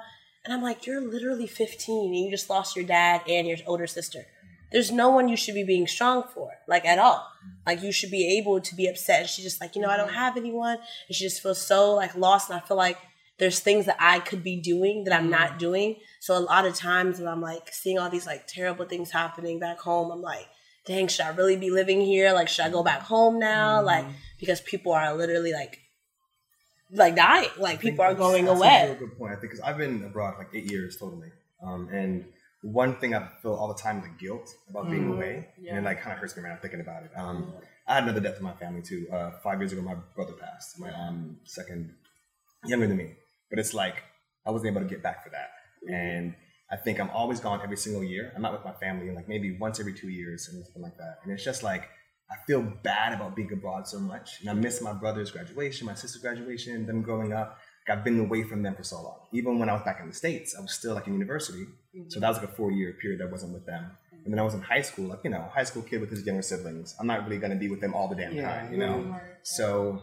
And I'm like, you're literally 15 and you just lost your dad and your older sister. There's no one you should be being strong for, like at all. Like you should be able to be upset. And she's just like, you know, I don't mm-hmm. have anyone. And she just feels so like lost. And I feel like there's things that I could be doing that I'm mm-hmm. not doing. So a lot of times when I'm like seeing all these like terrible things happening back home, I'm like, dang, should I really be living here? Like, should I go back home now? Mm-hmm. Like, because people are literally like, like dying. Like people are going away. A good point. I think because I've been abroad like eight years totally, um, and one thing I feel all the time like guilt about being away, and it like kind of hurts me right now thinking about it. Um, I had another death in my family too. Uh, five years ago, my brother passed. My um, second, younger than me, but it's like I wasn't able to get back for that, and I think I'm always gone every single year. I'm not with my family, like maybe once every two years and something like that, and it's just like. I feel bad about being abroad so much, and I miss my brother's graduation, my sister's graduation, them growing up. I've been away from them for so long. Even when I was back in the states, I was still like in university, so mm-hmm. that was like a four year period that I wasn't with them. And then I was in high school, like you know, high school kid with his younger siblings. I'm not really gonna be with them all the damn time, you know. So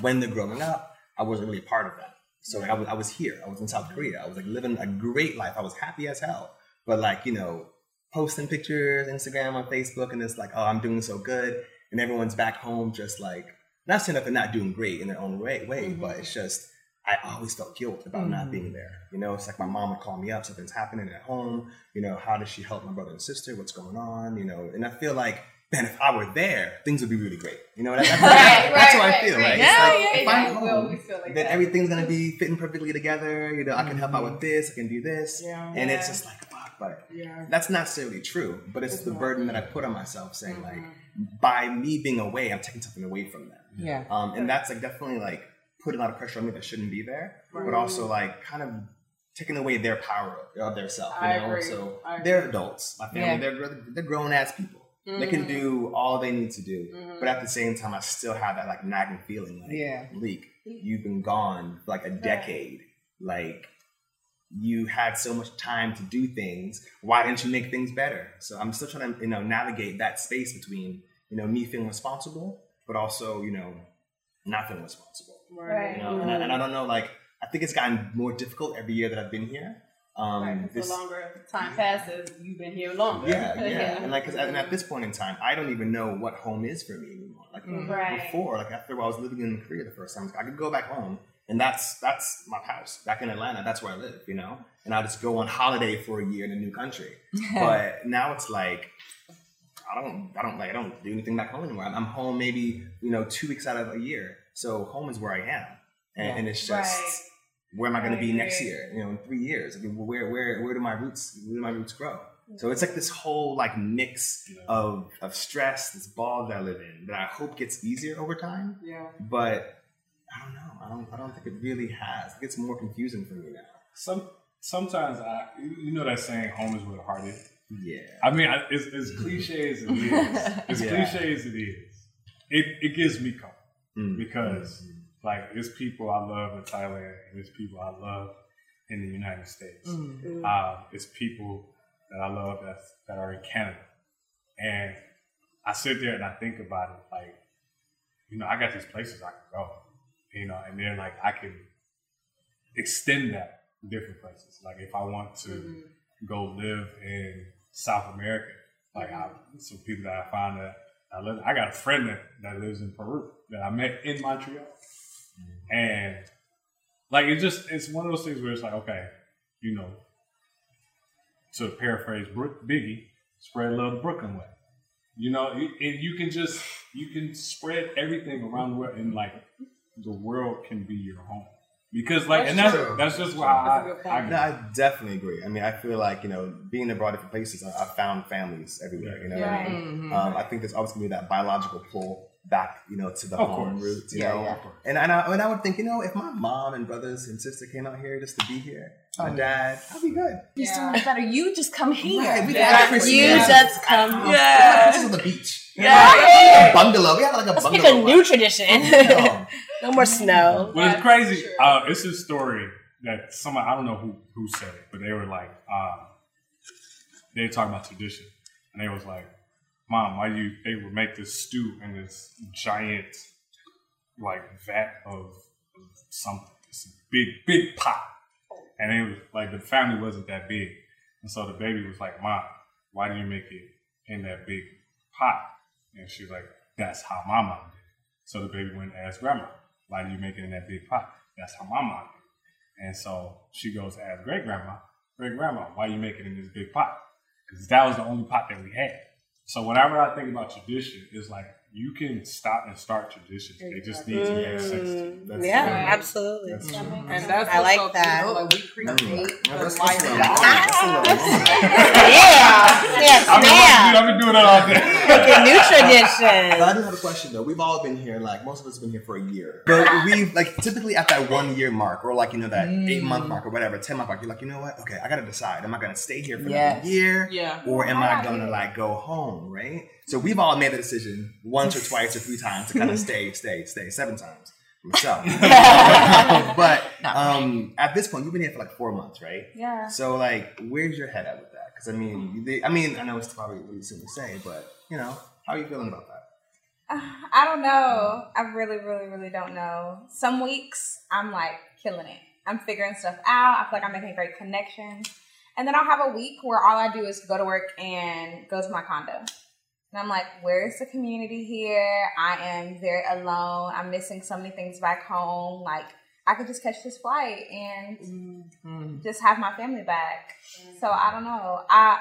when they're growing up, I wasn't really a part of that. So I was, I was here. I was in South Korea. I was like living a great life. I was happy as hell. But like you know, posting pictures, Instagram, on Facebook, and it's like, oh, I'm doing so good, and everyone's back home just like not saying that they're not doing great in their own way, way but mm-hmm. it's just I always felt guilt about not mm. being there. You know, it's like my mom would call me up, something's happening at home. You know, how does she help my brother and sister? What's going on? You know, and I feel like. Man, if I were there, things would be really great. You know, that, that's, Right, that's right, how I right, feel. right. Like, Yeah, it's like, yeah, if yeah. I'm We home, always feel like then that. everything's gonna be fitting perfectly together. You know, I can help out mm-hmm. with this, I can do this, Yeah. and it's just like, fuck, but Yeah. that's not necessarily true. But it's the burden that I put on myself, saying like, mm-hmm. by me being away, I'm taking something away from them. Yeah. Um, and that's like definitely like put a lot of pressure on me that shouldn't be there, but also like kind of taking away their power of their self. You I know, agree. so they're adults. My family, Yeah. they're they're grown ass people. They can mm-hmm. do all they need to do, mm-hmm. but at the same time, I still have that like nagging feeling. Like, Yeah. Leak, you've been gone for like a decade. Like, you had so much time to do things. Why didn't you make things better? So I'm still trying to you know navigate that space between you know me feeling responsible, but also you know not feeling responsible. Right. You know, and I, and I don't know like I think it's gotten more difficult every year that I've been here. Um, Right, this, the longer time passes, you've been here longer. yeah, yeah, and like, 'cause at, and at this point in time, I don't even know what home is for me anymore. Like Right. before, like after I was living in Korea the first time, I could go back home, and that's that's my house back in Atlanta. That's where I live, you know. And I just go on holiday for a year in a new country. but now it's like I don't, I don't like, I don't do anything back home anymore. I'm, I'm home maybe you know two weeks out of a year, so home is where I am, and, and it's just. Right. Where am I going to be next year? You know, in three years. I mean, where, where, where do my roots, where do my roots grow? So it's like this whole like mix of of stress, this ball that I live in, that I hope gets easier over time. Yeah. But I don't know. I don't. I don't think it really has. It gets more confusing for me now. Some sometimes I, you you know that saying, "Home is where the heart is." Yeah. I mean, I, as, as cliche as it is, as Yeah. cliche as it is, it, it gives me comfort Mm. because like there's people I love in Thailand, and there's people I love in the United States. Mm. Uh, it's people that I love that that are in Canada, and I sit there and I think about it, like you know, I got these places I can go, you know, and then like I can extend that to different places. Like if I want to go live in South America, like I, some people that I find that I live, I got a friend that, that lives in Peru that I met in Montreal, and like it's just it's one of those things where it's like okay, you know, to paraphrase Biggie, spread love the Brooklyn way. You know, and you can just you can spread everything around the world, and like the world can be your home because like, and That's that's true. that's just why I, I, No, I definitely agree. I mean, I feel like you know, being abroad different places, I, I found families everywhere. You know, what I mean? Um, I think there's always gonna be that biological pull back, you know, to the Of home course. roots. You Yeah, know, yeah. and and I, and I would think, you know, if my mom and brothers and sister came out here just to be here, my dad, I'd be good. You're so much better. You just come here. Right, we Yeah. got Christmas. You just come. Yeah, Christmas on the beach. Yeah. A bungalow. We have like a Let's bungalow. make a new tradition. Oh, no more snow. Well, it's crazy. Uh, it's a story that somebody I don't know who who said it, but they were like, um, they were talking about tradition, and they was like, "Mom, why you?" They would make this stew in this giant, like vat of, of something, this big big pot, and it was like the family wasn't that big, and so the baby was like, "Mom, why do you make it in that big pot?" And she's like, "That's how my mom did." So the baby went and asked grandma, why do you make it in that big pot? That's how my mom did. And so she goes ask great grandma, great grandma, why you make it in this big pot? Because that was the only pot that we had. So whenever I think about tradition, it's like you can stop and start traditions. They just need to make sense to mm. that's yeah, true. absolutely. That's true. And that's I like so that. beautiful. Like we create Yeah, the that's- life that's a of little- our that's a little moment. yeah, yes, I've been, ma'am. I've been doing that all day. Making new But tradition. I do have a question though. We've all been here, like most of us have been here for a year. But we've like typically at that one year mark or like, you know, that eight month mm. mark or whatever, 10 month mark, you're like, you know what? Okay, I gotta decide. Am I gonna stay here for Yes. another year? Yeah. Or am I gonna like go home? Right? So we've all made the decision once or twice or three times to kind of stay, stay, stay, seven times. Myself. but um at this point, you've been here for like four months, right? Yeah. So like, where's your head at with that? Because I mean, they, I mean, I know it's probably really soon to say, but you know, how are you feeling about that? I don't know. I really, really, really don't know. Some weeks I'm like killing it. I'm figuring stuff out. I feel like I'm making great connections. And then I'll have a week where all I do is go to work and go to my condo. And I'm like, where's the community here? I am very alone. I'm missing so many things back home. Like, I could just catch this flight and mm-hmm. just have my family back. So I don't know. I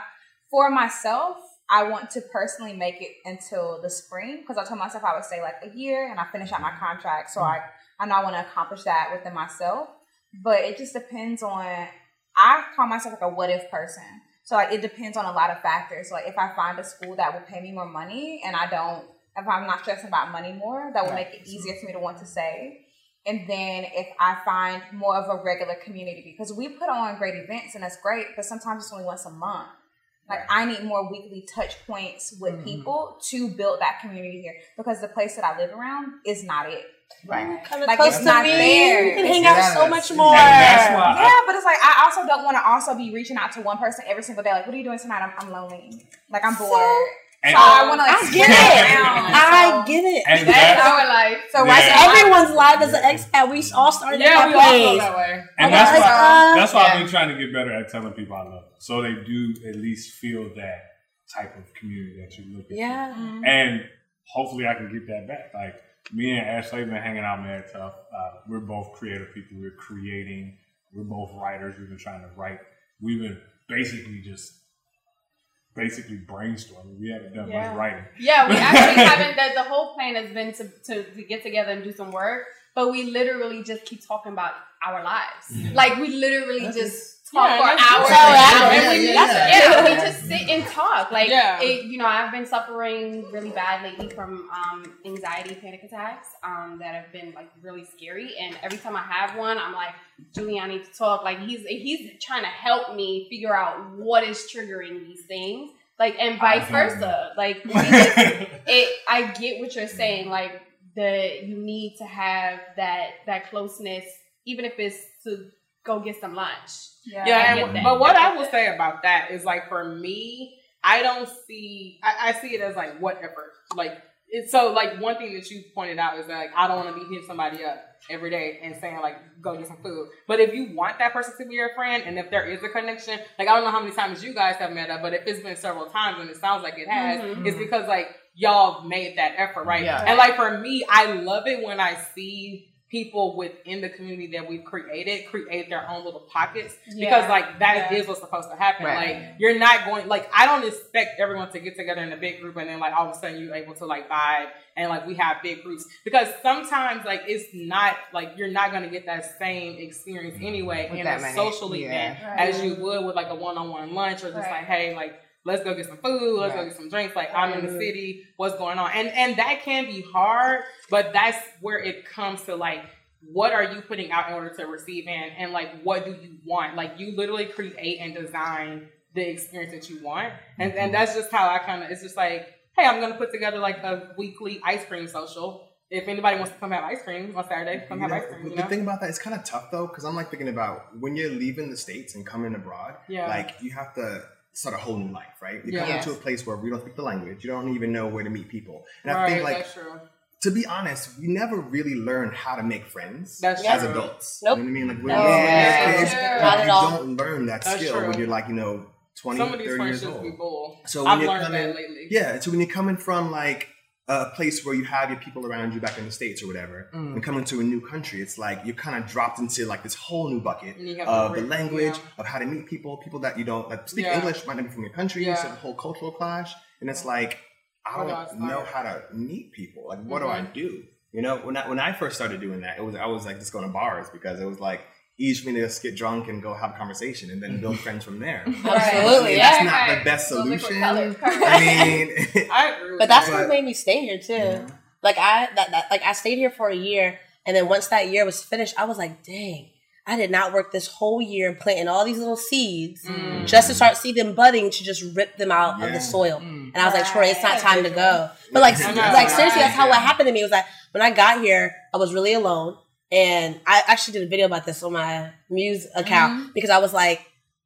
for myself, I want to personally make it until the spring because I told myself I would stay like a year and I finish out my contract. So I I know I want to accomplish that within myself. But it just depends on. I call myself like a what if person. So like it depends on a lot of factors. Like if I find a school that will pay me more money and I don't, if I'm not stressing about money more, that will make it easier for me to want to stay. And then if I find more of a regular community, because we put on great events and that's great, but sometimes it's only once a month. Like I need more weekly touch points with mm-hmm. people to build that community here because the place that I live around is not it. Right. Coming Like, close it's to not me. there. You can hang Yeah, out so much and more. that's why- Yeah, but it's like I also don't want to also be reaching out to one person every single day. Like, what are you doing tonight? I'm, I'm lonely. Like I'm bored. And, So I want to like I get switch it. around. I get it. and That's that's, our life. So Yeah. right That's now, everyone's life as an expat. We all started Yeah, in we that all feel that way. and Okay, that's why uh, that's why Yeah. I've been trying to get better at telling people I love them, so they do at least feel that type of community that you're looking. for. Yeah. and hopefully I can get that back. Like me and Ashley have been hanging out man. tough. Uh, we're both creative people. We're creating. We're both writers. We've been trying to write. We've been basically just basically brainstorming. We haven't done Yeah. much writing. Yeah, we actually haven't. The, the whole plan has been to, to, to get together and do some work, but we literally just keep talking about our lives. Like we literally just talk Yeah, for that's hours. good. and hours. yeah, And we- yeah, yeah, yeah. we just sit and talk. Like, Yeah. it, you know, I've been suffering really bad lately from um, anxiety, panic attacks um, that have been like really scary. And every time I have one, I'm like, Julie, I need to talk. Like he's he's trying to help me figure out what is triggering these things. Like and vice versa. Like we it I get what you're saying. Like the you need to have that that closeness, even if it's to go get some lunch. Yeah, I and- get that. but what I I will that. say about that is like for me, I don't see. I, I see it as like whatever. Like it's so like one thing that you pointed out is that like I don't want to be hitting somebody up every day and saying like go get some food. But if you want that person to be your friend and if there is a connection, like I don't know how many times you guys have met up, but if it's been several times and it sounds like it has, Mhm. it's because like y'all made that effort, right? Yeah. And like for me, I love it when I see people within the community that we've created create their own little pockets because like that is Yeah. what's supposed to happen. Right. Like you're not going like I don't expect everyone to get together in a big group and then like all of a sudden you're able to like vibe and like we have big groups because sometimes like it's not like you're not gonna get that same experience anyway With in a social yeah. event Right. as you would with like a one-on-one lunch or just Right. like hey like let's go get some food let's go get some drinks like i'm in the mm-hmm. city what's going on? And and that can be hard but that's where it comes to like what are you putting out in order to receive in? And like what do you want? Like you literally create and design the experience that you want. And and mm-hmm. that's just how i kind of it's just like hey i'm gonna put together like a weekly ice cream social. If anybody wants to come have ice cream on saturday come have know, ice cream you the know? thing about that is kind of tough though, because I'm like thinking about when you're leaving the states and coming abroad. Yeah. Like you have to start a whole new life, right? You come Yeah. into a place where we don't speak the language. You don't even know where to meet people. And I think like to be honest, we never really learn how to make friends That's as true. adults. Nope. You know what I mean? Like when No, we're that's kids, true. you- don't learn that That's skill true. when you're like, you know, 20, some of these 30 years old. So when i've you're learned coming, that lately yeah. So when you're coming from like a place where you have your people around you back in the states or whatever, Mm. and coming to a new country, it's like you're kind of dropped into like this whole new bucket And you have to of the language, yeah. of how to meet people, people that you don't like speak Yeah. English, might not be from your country, Yeah. so the whole cultural clash, and it's like I do I don't know how to meet people. Like, what do I Mhm. do? You know, when I when I first started doing that, it was I was like just going to bars because it was like easy for me to just get drunk and go have a conversation and then build friends from there. Absolutely, That's yeah. not the best Those liquid solution. I mean, i agree with But that's But- what made me stay here too. Yeah. Like I that, that like I stayed here for a year, and then once that year was finished, I was like, dang, I did not work this whole year planting all these little seeds Mm. just to start see them budding to just rip them out of the soil. Mm. And I was like, Tori, it's not time to go. But like, like seriously, that's how what happened to me was that when I got here, I was really alone, and I actually did a video about this on my Muse account mm-hmm. because I was like.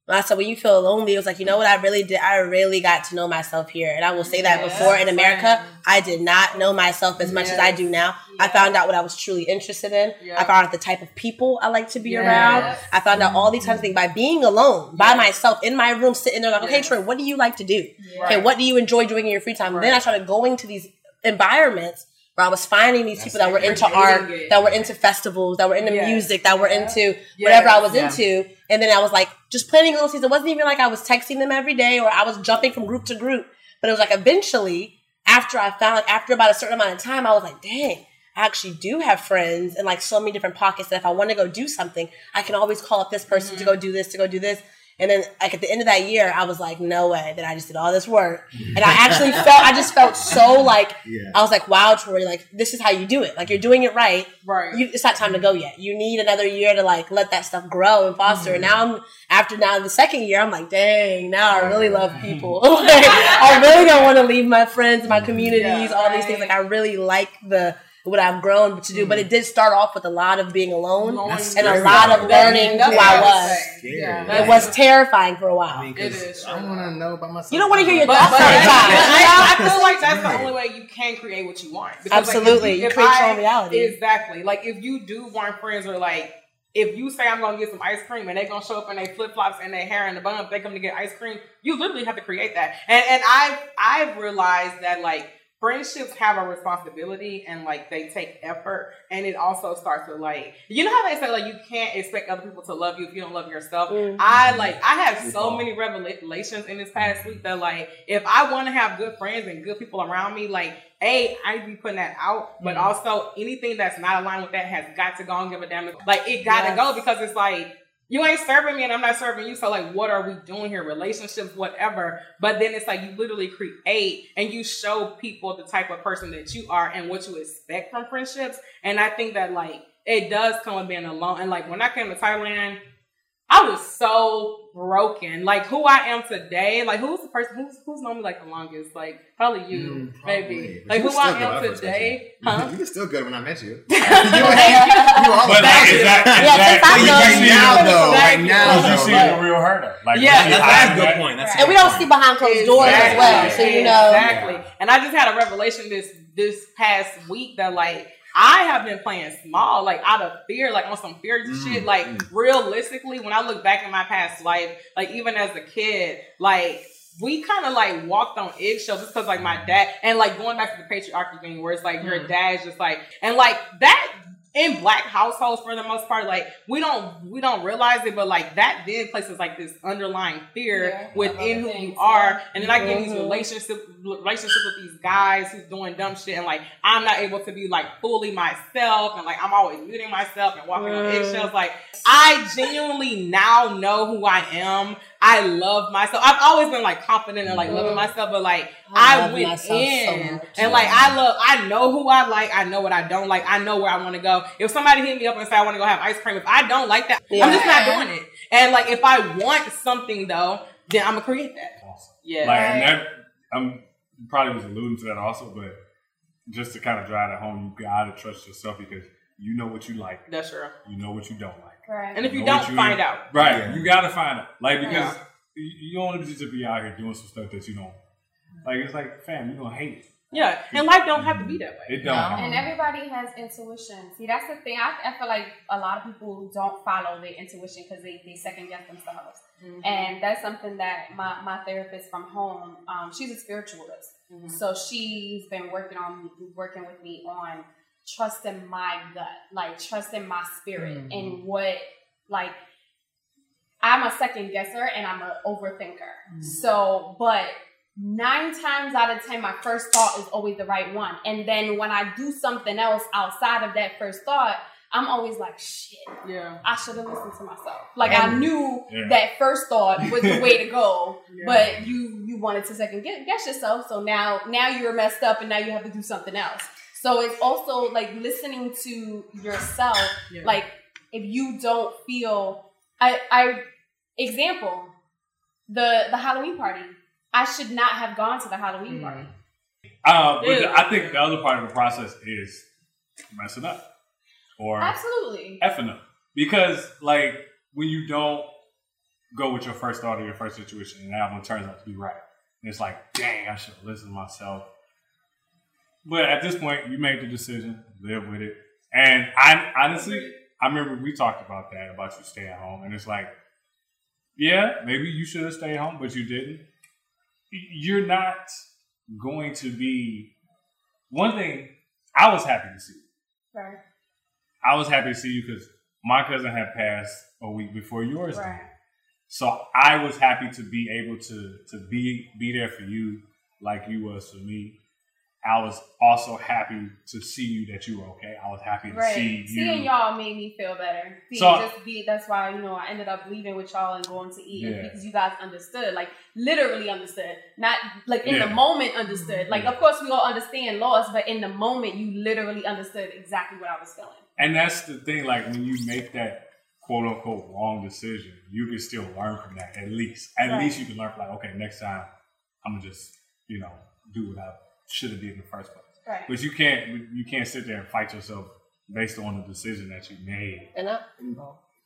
when I said when you feel lonely, it was like you know what I really did. I really got to know myself here, and I will say that Yes. before in America, I did not know myself as much as I do now. I found out what I was truly interested in. I found out the type of people I like to be Yes. around. I found out all these kinds of things mm-hmm. by being alone, by myself in my room, sitting there like, okay, Yes. Tori, what do you like to do? Okay, what do you enjoy doing in your free time? Right. Then I started going to these environments where I was finding these That's people that were into art, it. that were into festivals, that were into Yes. music, that were into whatever I was Yeah. into. And then I was like, just planting little seeds. It wasn't even like I was texting them every day or I was jumping from group to group. But it was like eventually, after I found, like, after about a certain amount of time, I was like, dang, I actually do have friends in like so many different pockets that if I want to go do something, I can always call up this person to go do this, to go do this. And then like at the end of that year, I was like, no way that I just did all this work. And I actually felt, I just felt so like, Yeah. I was like, wow, Tori, like this is how you do it. Like you're doing it right. right You, it's not time to go yet. You need another year to like let that stuff grow and foster. And mm-hmm. now I'm after now the second year, I'm like, dang, now I really love people. like, I really don't want to leave my friends, my communities, Yeah, all these things. Like I really like the what I've grown to do. But mm-hmm. it did start off with a lot of being alone That's and a lot of learning who That's I was. Yeah. It was terrifying for a while. I mean, It 'cause is I true. want to know about myself. You don't want to hear your But, thoughts but all the I, time. I feel like that's the only way you can create what you want. Because, like, Absolutely. if You if create your own reality. Exactly. Like if you do want friends or like if you say I'm gonna get some ice cream and they're gonna show up in their flip flops and their hair in the bun, they come to get ice cream, you literally have to create that. And and I've I've realized that like friendships have a responsibility and like they take effort and it also starts with like you know how they say like you can't expect other people to love you if you don't love yourself Mm. i like i have so many revelations in this past week that like if i want to have good friends and good people around me like a i be putting that out but also anything that's not aligned with that has got to go and give a damn like it got to Yes. go because it's like you ain't serving me and I'm not serving you. So like, what are we doing here? Relationships, whatever. But then it's like you literally create and you show people the type of person that you are and what you expect from friendships. And I think that like it does come with being alone. And like when I came to Thailand, I was so broken. Like who I am today. Like who's the person who's who's known me like the longest? Like probably you, Mm, probably. maybe. But Like who I good when I am today. You. Huh? You were still good when I met you. you, Yeah. you all But like, is that, is Yeah, that, since I've is known that you- now though, right now, is you though, seeing the real her? Like, Yeah, really that's, hiding that's a good that- point. That's a And we don't point. see behind closed doors as well. So you know. exactly. And I just had a revelation this this past week that like I have been playing small, like out of fear, like on some fear Mm, shit. Like realistically, when I look back in my past life, like even as a kid, like we kind of like walked on eggshells just because like my dad and like going back to the patriarchy thing where it's like your Mm. dad's just like and like that in black households for the most part like we don't we don't realize it but like that then places like this underlying fear Yeah, within who other you are yeah. and then I get these Mhm. relationship relationships with these guys who's doing dumb shit and like I'm not able to be like fully myself and like I'm always muting myself and walking on Mm. eggshells like I genuinely now know who I am I love myself. I've always been like confident and like loving myself but like I I, went myself so in much. and like I love I know who I like I know what I don't like I know where I want to go. If somebody hit me up and say I want to go have ice cream if I don't like that I'm just not doing it. And like if I want something though then I'm gonna create that. Awesome. yeah. Like, and that, I'm probably was alluding to that also, but just to kind of drive it home, you gotta trust yourself because you know what you like, that's true you know what you don't like. Right. and if you don't you find ain't- out Right, Yeah. you gotta find out. Like because Yeah. you, you don't want to just be out here doing some stuff that you don't like. It's like, fam, you gonna hate it. yeah and life don't have to be that way It don't. No. And everybody has intuition. See, that's the thing. I, I feel like a lot of people don't follow their intuition because they, they second guess themselves. Mm-hmm. And that's something that my, my therapist from home, um, she's a spiritualist. Mhm. So she's been working on working with me on trusting my gut, like trusting my spirit Mhm. and what like I'm a second guesser and I'm an overthinker. So, but nine times out of ten, my first thought is always the right one. And then when I do something else outside of that first thought, I'm always like, shit, yeah I should have listened to myself. Like I knew Yeah. that first thought was the way to go, Yeah. but you you wanted to second guess, guess yourself. So now now you're messed up, and now you have to do something else. So it's also like listening to yourself. Yeah. Like if you don't feel, I I example the the Halloween party. I should not have gone to the Halloween Mm. party. Uh, but Yeah. I think the other part of the process is messing up or Absolutely. effing up because like when you don't go with your first thought or your first situation and that one turns out to be right and it's like dang i should have listened to myself but at this point you made the decision live with it and i honestly i remember we talked about that about you staying home and it's like yeah maybe you should have stayed home but you didn't you're not going to be one thing i was happy to see Right. I was happy to see you because my cousin had passed a week before yours did. So I was happy to be able to to be be there for you like you was for me. I was also happy to see you that you were okay. I was happy to Right. see you. Seeing y'all made me feel better. See, So- just be that's why, you know, I ended up leaving with y'all and going to eat Yeah. because you guys understood. Like literally understood. Not like in the moment understood. Like Yeah. of course we all understand loss, but in the moment you literally understood exactly what I was feeling. And that's the thing, like when you make that quote unquote wrong decision, you can still learn from that at least. At Right. least you can learn from like, okay, next time I'm gonna just, you know, do what I should have did in the first place. Right. But you can't you can't sit there and fight yourself based on the decision that you made. And I,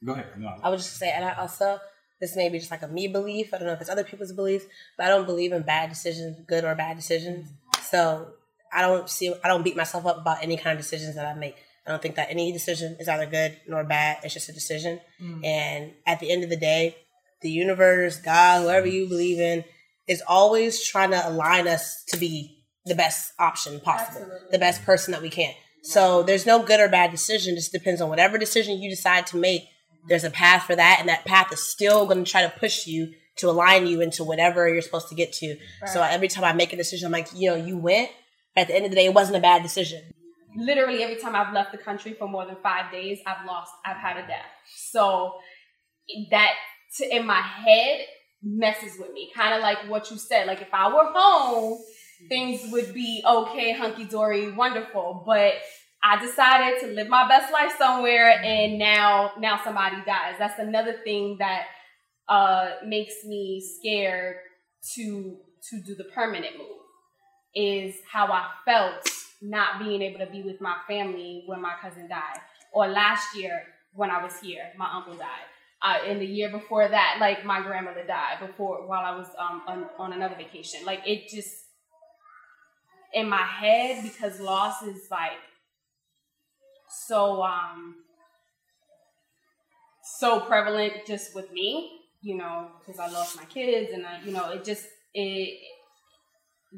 Go ahead. No. I would just say, and I also, this may be just like a me belief. I don't know if it's other people's beliefs, but I don't believe in bad decisions, good or bad decisions. So I don't see, I don't beat myself up about any kind of decisions that I make. I don't think that any decision is either good nor bad. It's just a decision. Mm. And at the end of the day, the universe, God, whoever you believe in, is always trying to align us to be the best option possible, Absolutely. the best person that we can. So there's no good or bad decision. It just depends on whatever decision you decide to make. There's a path for that, and that path is still going to try to push you to align you into whatever you're supposed to get to. So every time I make a decision, I'm like, you know, you went. But at the end of the day, it wasn't a bad decision. literally every time I've left the country for more than five days, I've lost, I've had a death. So that to, in my head messes with me. Kind of like what you said. Like if I were home, things would be okay, hunky dory, wonderful. But I decided to live my best life somewhere, and now now somebody dies. That's another thing that uh, makes me scared to to do the permanent move. Is how I felt not being able to be with my family when my cousin died, or last year when I was here, my uncle died. Uh, and the year before that, like my grandmother died before while I was um, on, on another vacation. Like it just in my head because loss is like so um so prevalent just with me, you know, because I lost my kids and I, you know, it just it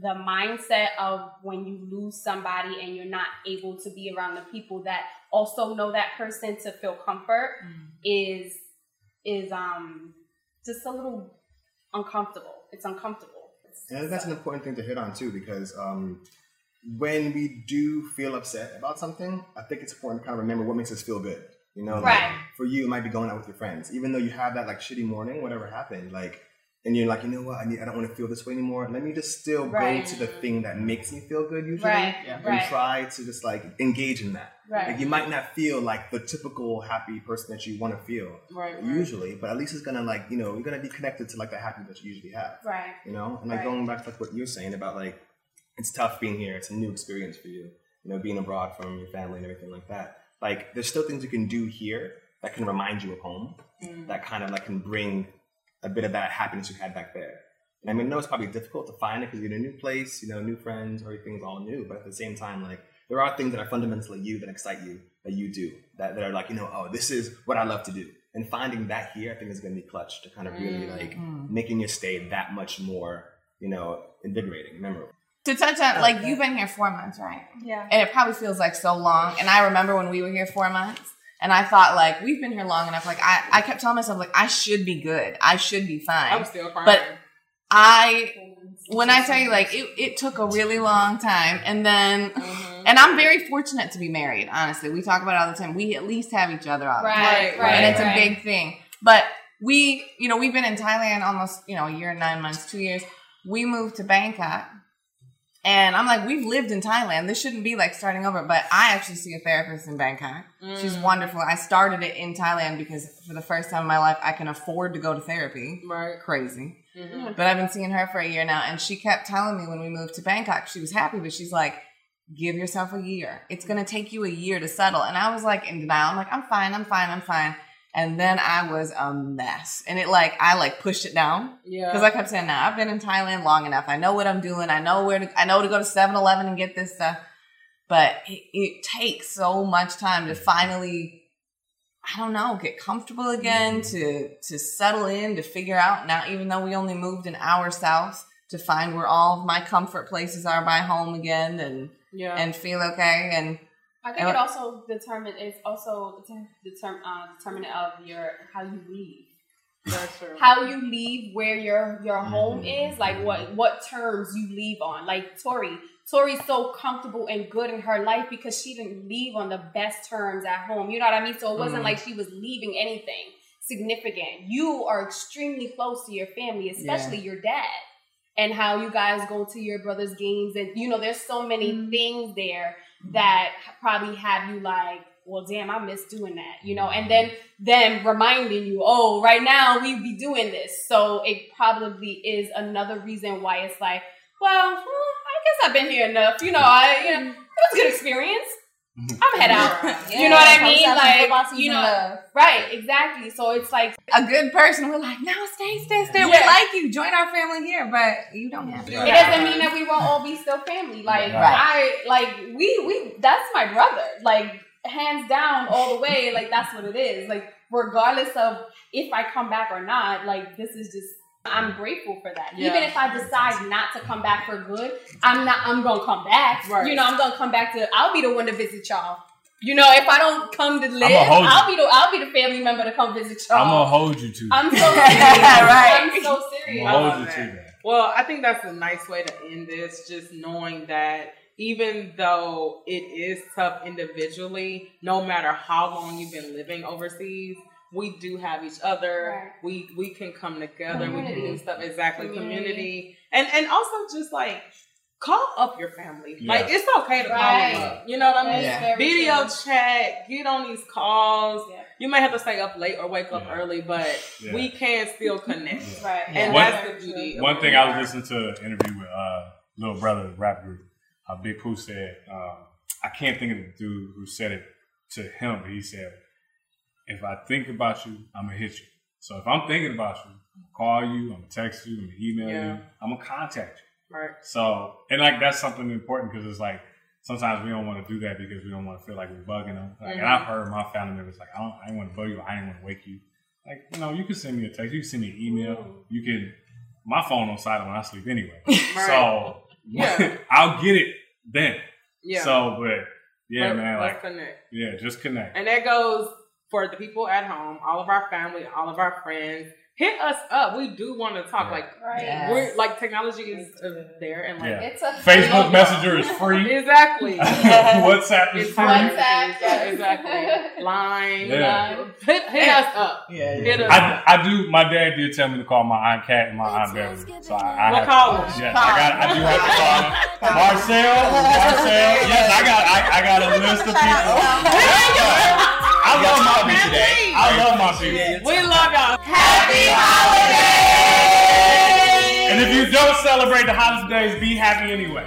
the mindset of when you lose somebody and you're not able to be around the people that also know that person to feel comfort is is um just a little uncomfortable. It's uncomfortable. And that's an important thing to hit on too, because um, when we do feel upset about something, I think it's important to kind of remember what makes us feel good. You know, like, Right. for you, it might be going out with your friends, even though you have that like shitty morning, whatever happened, like, and you're like, you know what, I need, I don't want to feel this way anymore. Let me just still Right. go to the thing that makes me feel good usually, Right, and right. try to just like engage in that. Right. Like you might not feel like the typical happy person that you want to feel Right, right. usually, but at least it's gonna like you know you're gonna be connected to like the happiness that you usually have right. you know and like Right. going back to like what you're saying about like it's tough being here it's a new experience for you you know being abroad from your family and everything like that like there's still things you can do here that can remind you of home mm. that kind of like can bring a bit of that happiness you had back there and i mean I know it's probably difficult to find it because you're in a new place you know new friends everything's all new but at the same time like there are things that are fundamentally you that excite you that you do that, that are like you know oh this is what i love to do and finding that here i think is going to be clutch to kind of really mm-hmm. like making your stay that much more you know invigorating memorable To touch on, like, you've been here four months, right? Yeah. And it probably feels like so long. And I remember when we were here four months, and I thought, like, we've been here long enough. Like, I, I kept telling myself, like, I should be good. I should be fine. I'm still crying. But I, when I tell you, like, it, it took a really long time. And then, Mm-hmm. and I'm very fortunate to be married, honestly. We talk about it all the time. We at least have each other all the time. Right, right, and it's right. a big thing. But we, you know, we've been in Thailand almost, you know, a year and nine months, two years. We moved to Bangkok. And I'm like, we've lived in Thailand. This shouldn't be like starting over. But I actually see a therapist in Bangkok. She's mm. wonderful. I started it in Thailand because for the first time in my life, I can afford to go to therapy. Right. Crazy. Mm-hmm. But I've been seeing her for a year now. And she kept telling me when we moved to Bangkok, she was happy, but she's like, give yourself a year. It's going to take you a year to settle. And I was like in denial. I'm like, I'm fine, I'm fine, I'm fine. And then I was a mess. And it like, I like pushed it down. Yeah. Because I kept saying, now I've been in Thailand long enough. I know what I'm doing. I know where to, I know to go to 7 Eleven and get this stuff. But it, it takes so much time to finally, I don't know, get comfortable again, mm-hmm. to to settle in, to figure out now, even though we only moved an hour south, to find where all of my comfort places are by home again and yeah. and feel okay. And I think it also determine it's also determine uh, determinant of your how you leave. That's true. How you leave where your your mm-hmm. home is, like what what terms you leave on. Like Tori, Tori's so comfortable and good in her life because she didn't leave on the best terms at home. You know what I mean? So it wasn't mm. like she was leaving anything significant. You are extremely close to your family, especially your dad. And how you guys go to your brother's games, and you know, there's so many mm. things there that probably have you like, well, damn, I miss doing that, you know, and then them reminding you, oh, right now we be doing this. So it probably is another reason why it's like, well, hmm, I guess I've been here enough. You know, I you know, it was a good experience. Mm-hmm. I'm head out. you know what I mean? Like, you know, right? Exactly. So it's like a good person. We're like, no, stay, stay, stay. We like you. Join our family here, but you don't have to. it doesn't mean that we won't all be still family. Like I like we we that's my brother. Like hands down all the way. Like that's what it is. Like regardless of if I come back or not, like this is just I'm grateful for that. Yeah. Even if I decide not to come back for good, I'm not I'm gonna come back. Right. You know, I'm gonna come back to I'll be the one to visit y'all. You know, if I don't come to live. I'll be the I'll be the family member to come visit y'all. I'm gonna hold you to. I'm so serious. Right. I'm so I'm serious. gonna hold you that. to that. Well, I think that's a nice way to end this, just knowing that even though it is tough individually, no matter how long you've been living overseas, we do have each other. Right. We we can come together. We can do stuff exactly Community. community, and and also just like call up your family. Yeah. Like it's okay to call Right. them up. You know what I mean? That's very Video true. chat, get on these calls. Yeah. You may have to stay up late or wake up Yeah. early, but Yeah. we can still connect. Right. And One- that's the beauty. One who thing I are. was listening to an interview with uh, Little Brother rap group. Uh, Big Pooh said, um, I can't think of the dude who said it to him, but he said, if I think about you, I'm gonna hit you. So if I'm thinking about you, I'm gonna call you, I'm gonna text you, I'm gonna email Yeah. you, I'm gonna contact you. Right. So and like that's something important because it's like sometimes we don't want to do that because we don't want to feel like we're bugging them. Like, And I've mm-hmm. heard my family members like, I don't, I want to bug you, I didn't want to wake you. Like you know, you can send me a text, you can send me an email, mm-hmm. you can. My phone on silent when I sleep anyway, so Yeah. I'll get it then. Yeah. So, but yeah, Let- man, like connect. yeah, just connect. And that goes for the people at home, all of our family, all of our friends. Hit us up. We do want to talk. Yeah. Like Right. Yeah. we're like technology is uh, there and like Yeah. It's a Facebook Messenger is free. exactly. WhatsApp is It's free. WhatsApp. Yeah, exactly. Line. Yeah. Line. Hit, hit us up. Yeah, Hit us up. I, I do. My dad did tell me to call my aunt Cat and my aunt Beverly, so I, I We'll have, call them. Yes, I got. I do have to call them. Marcel, Marcel. Yes, I got. I, I got a list of people. I love my people. today. I love my people. We love y'all. Happy holidays! And if you don't celebrate the holidays, be happy anyway.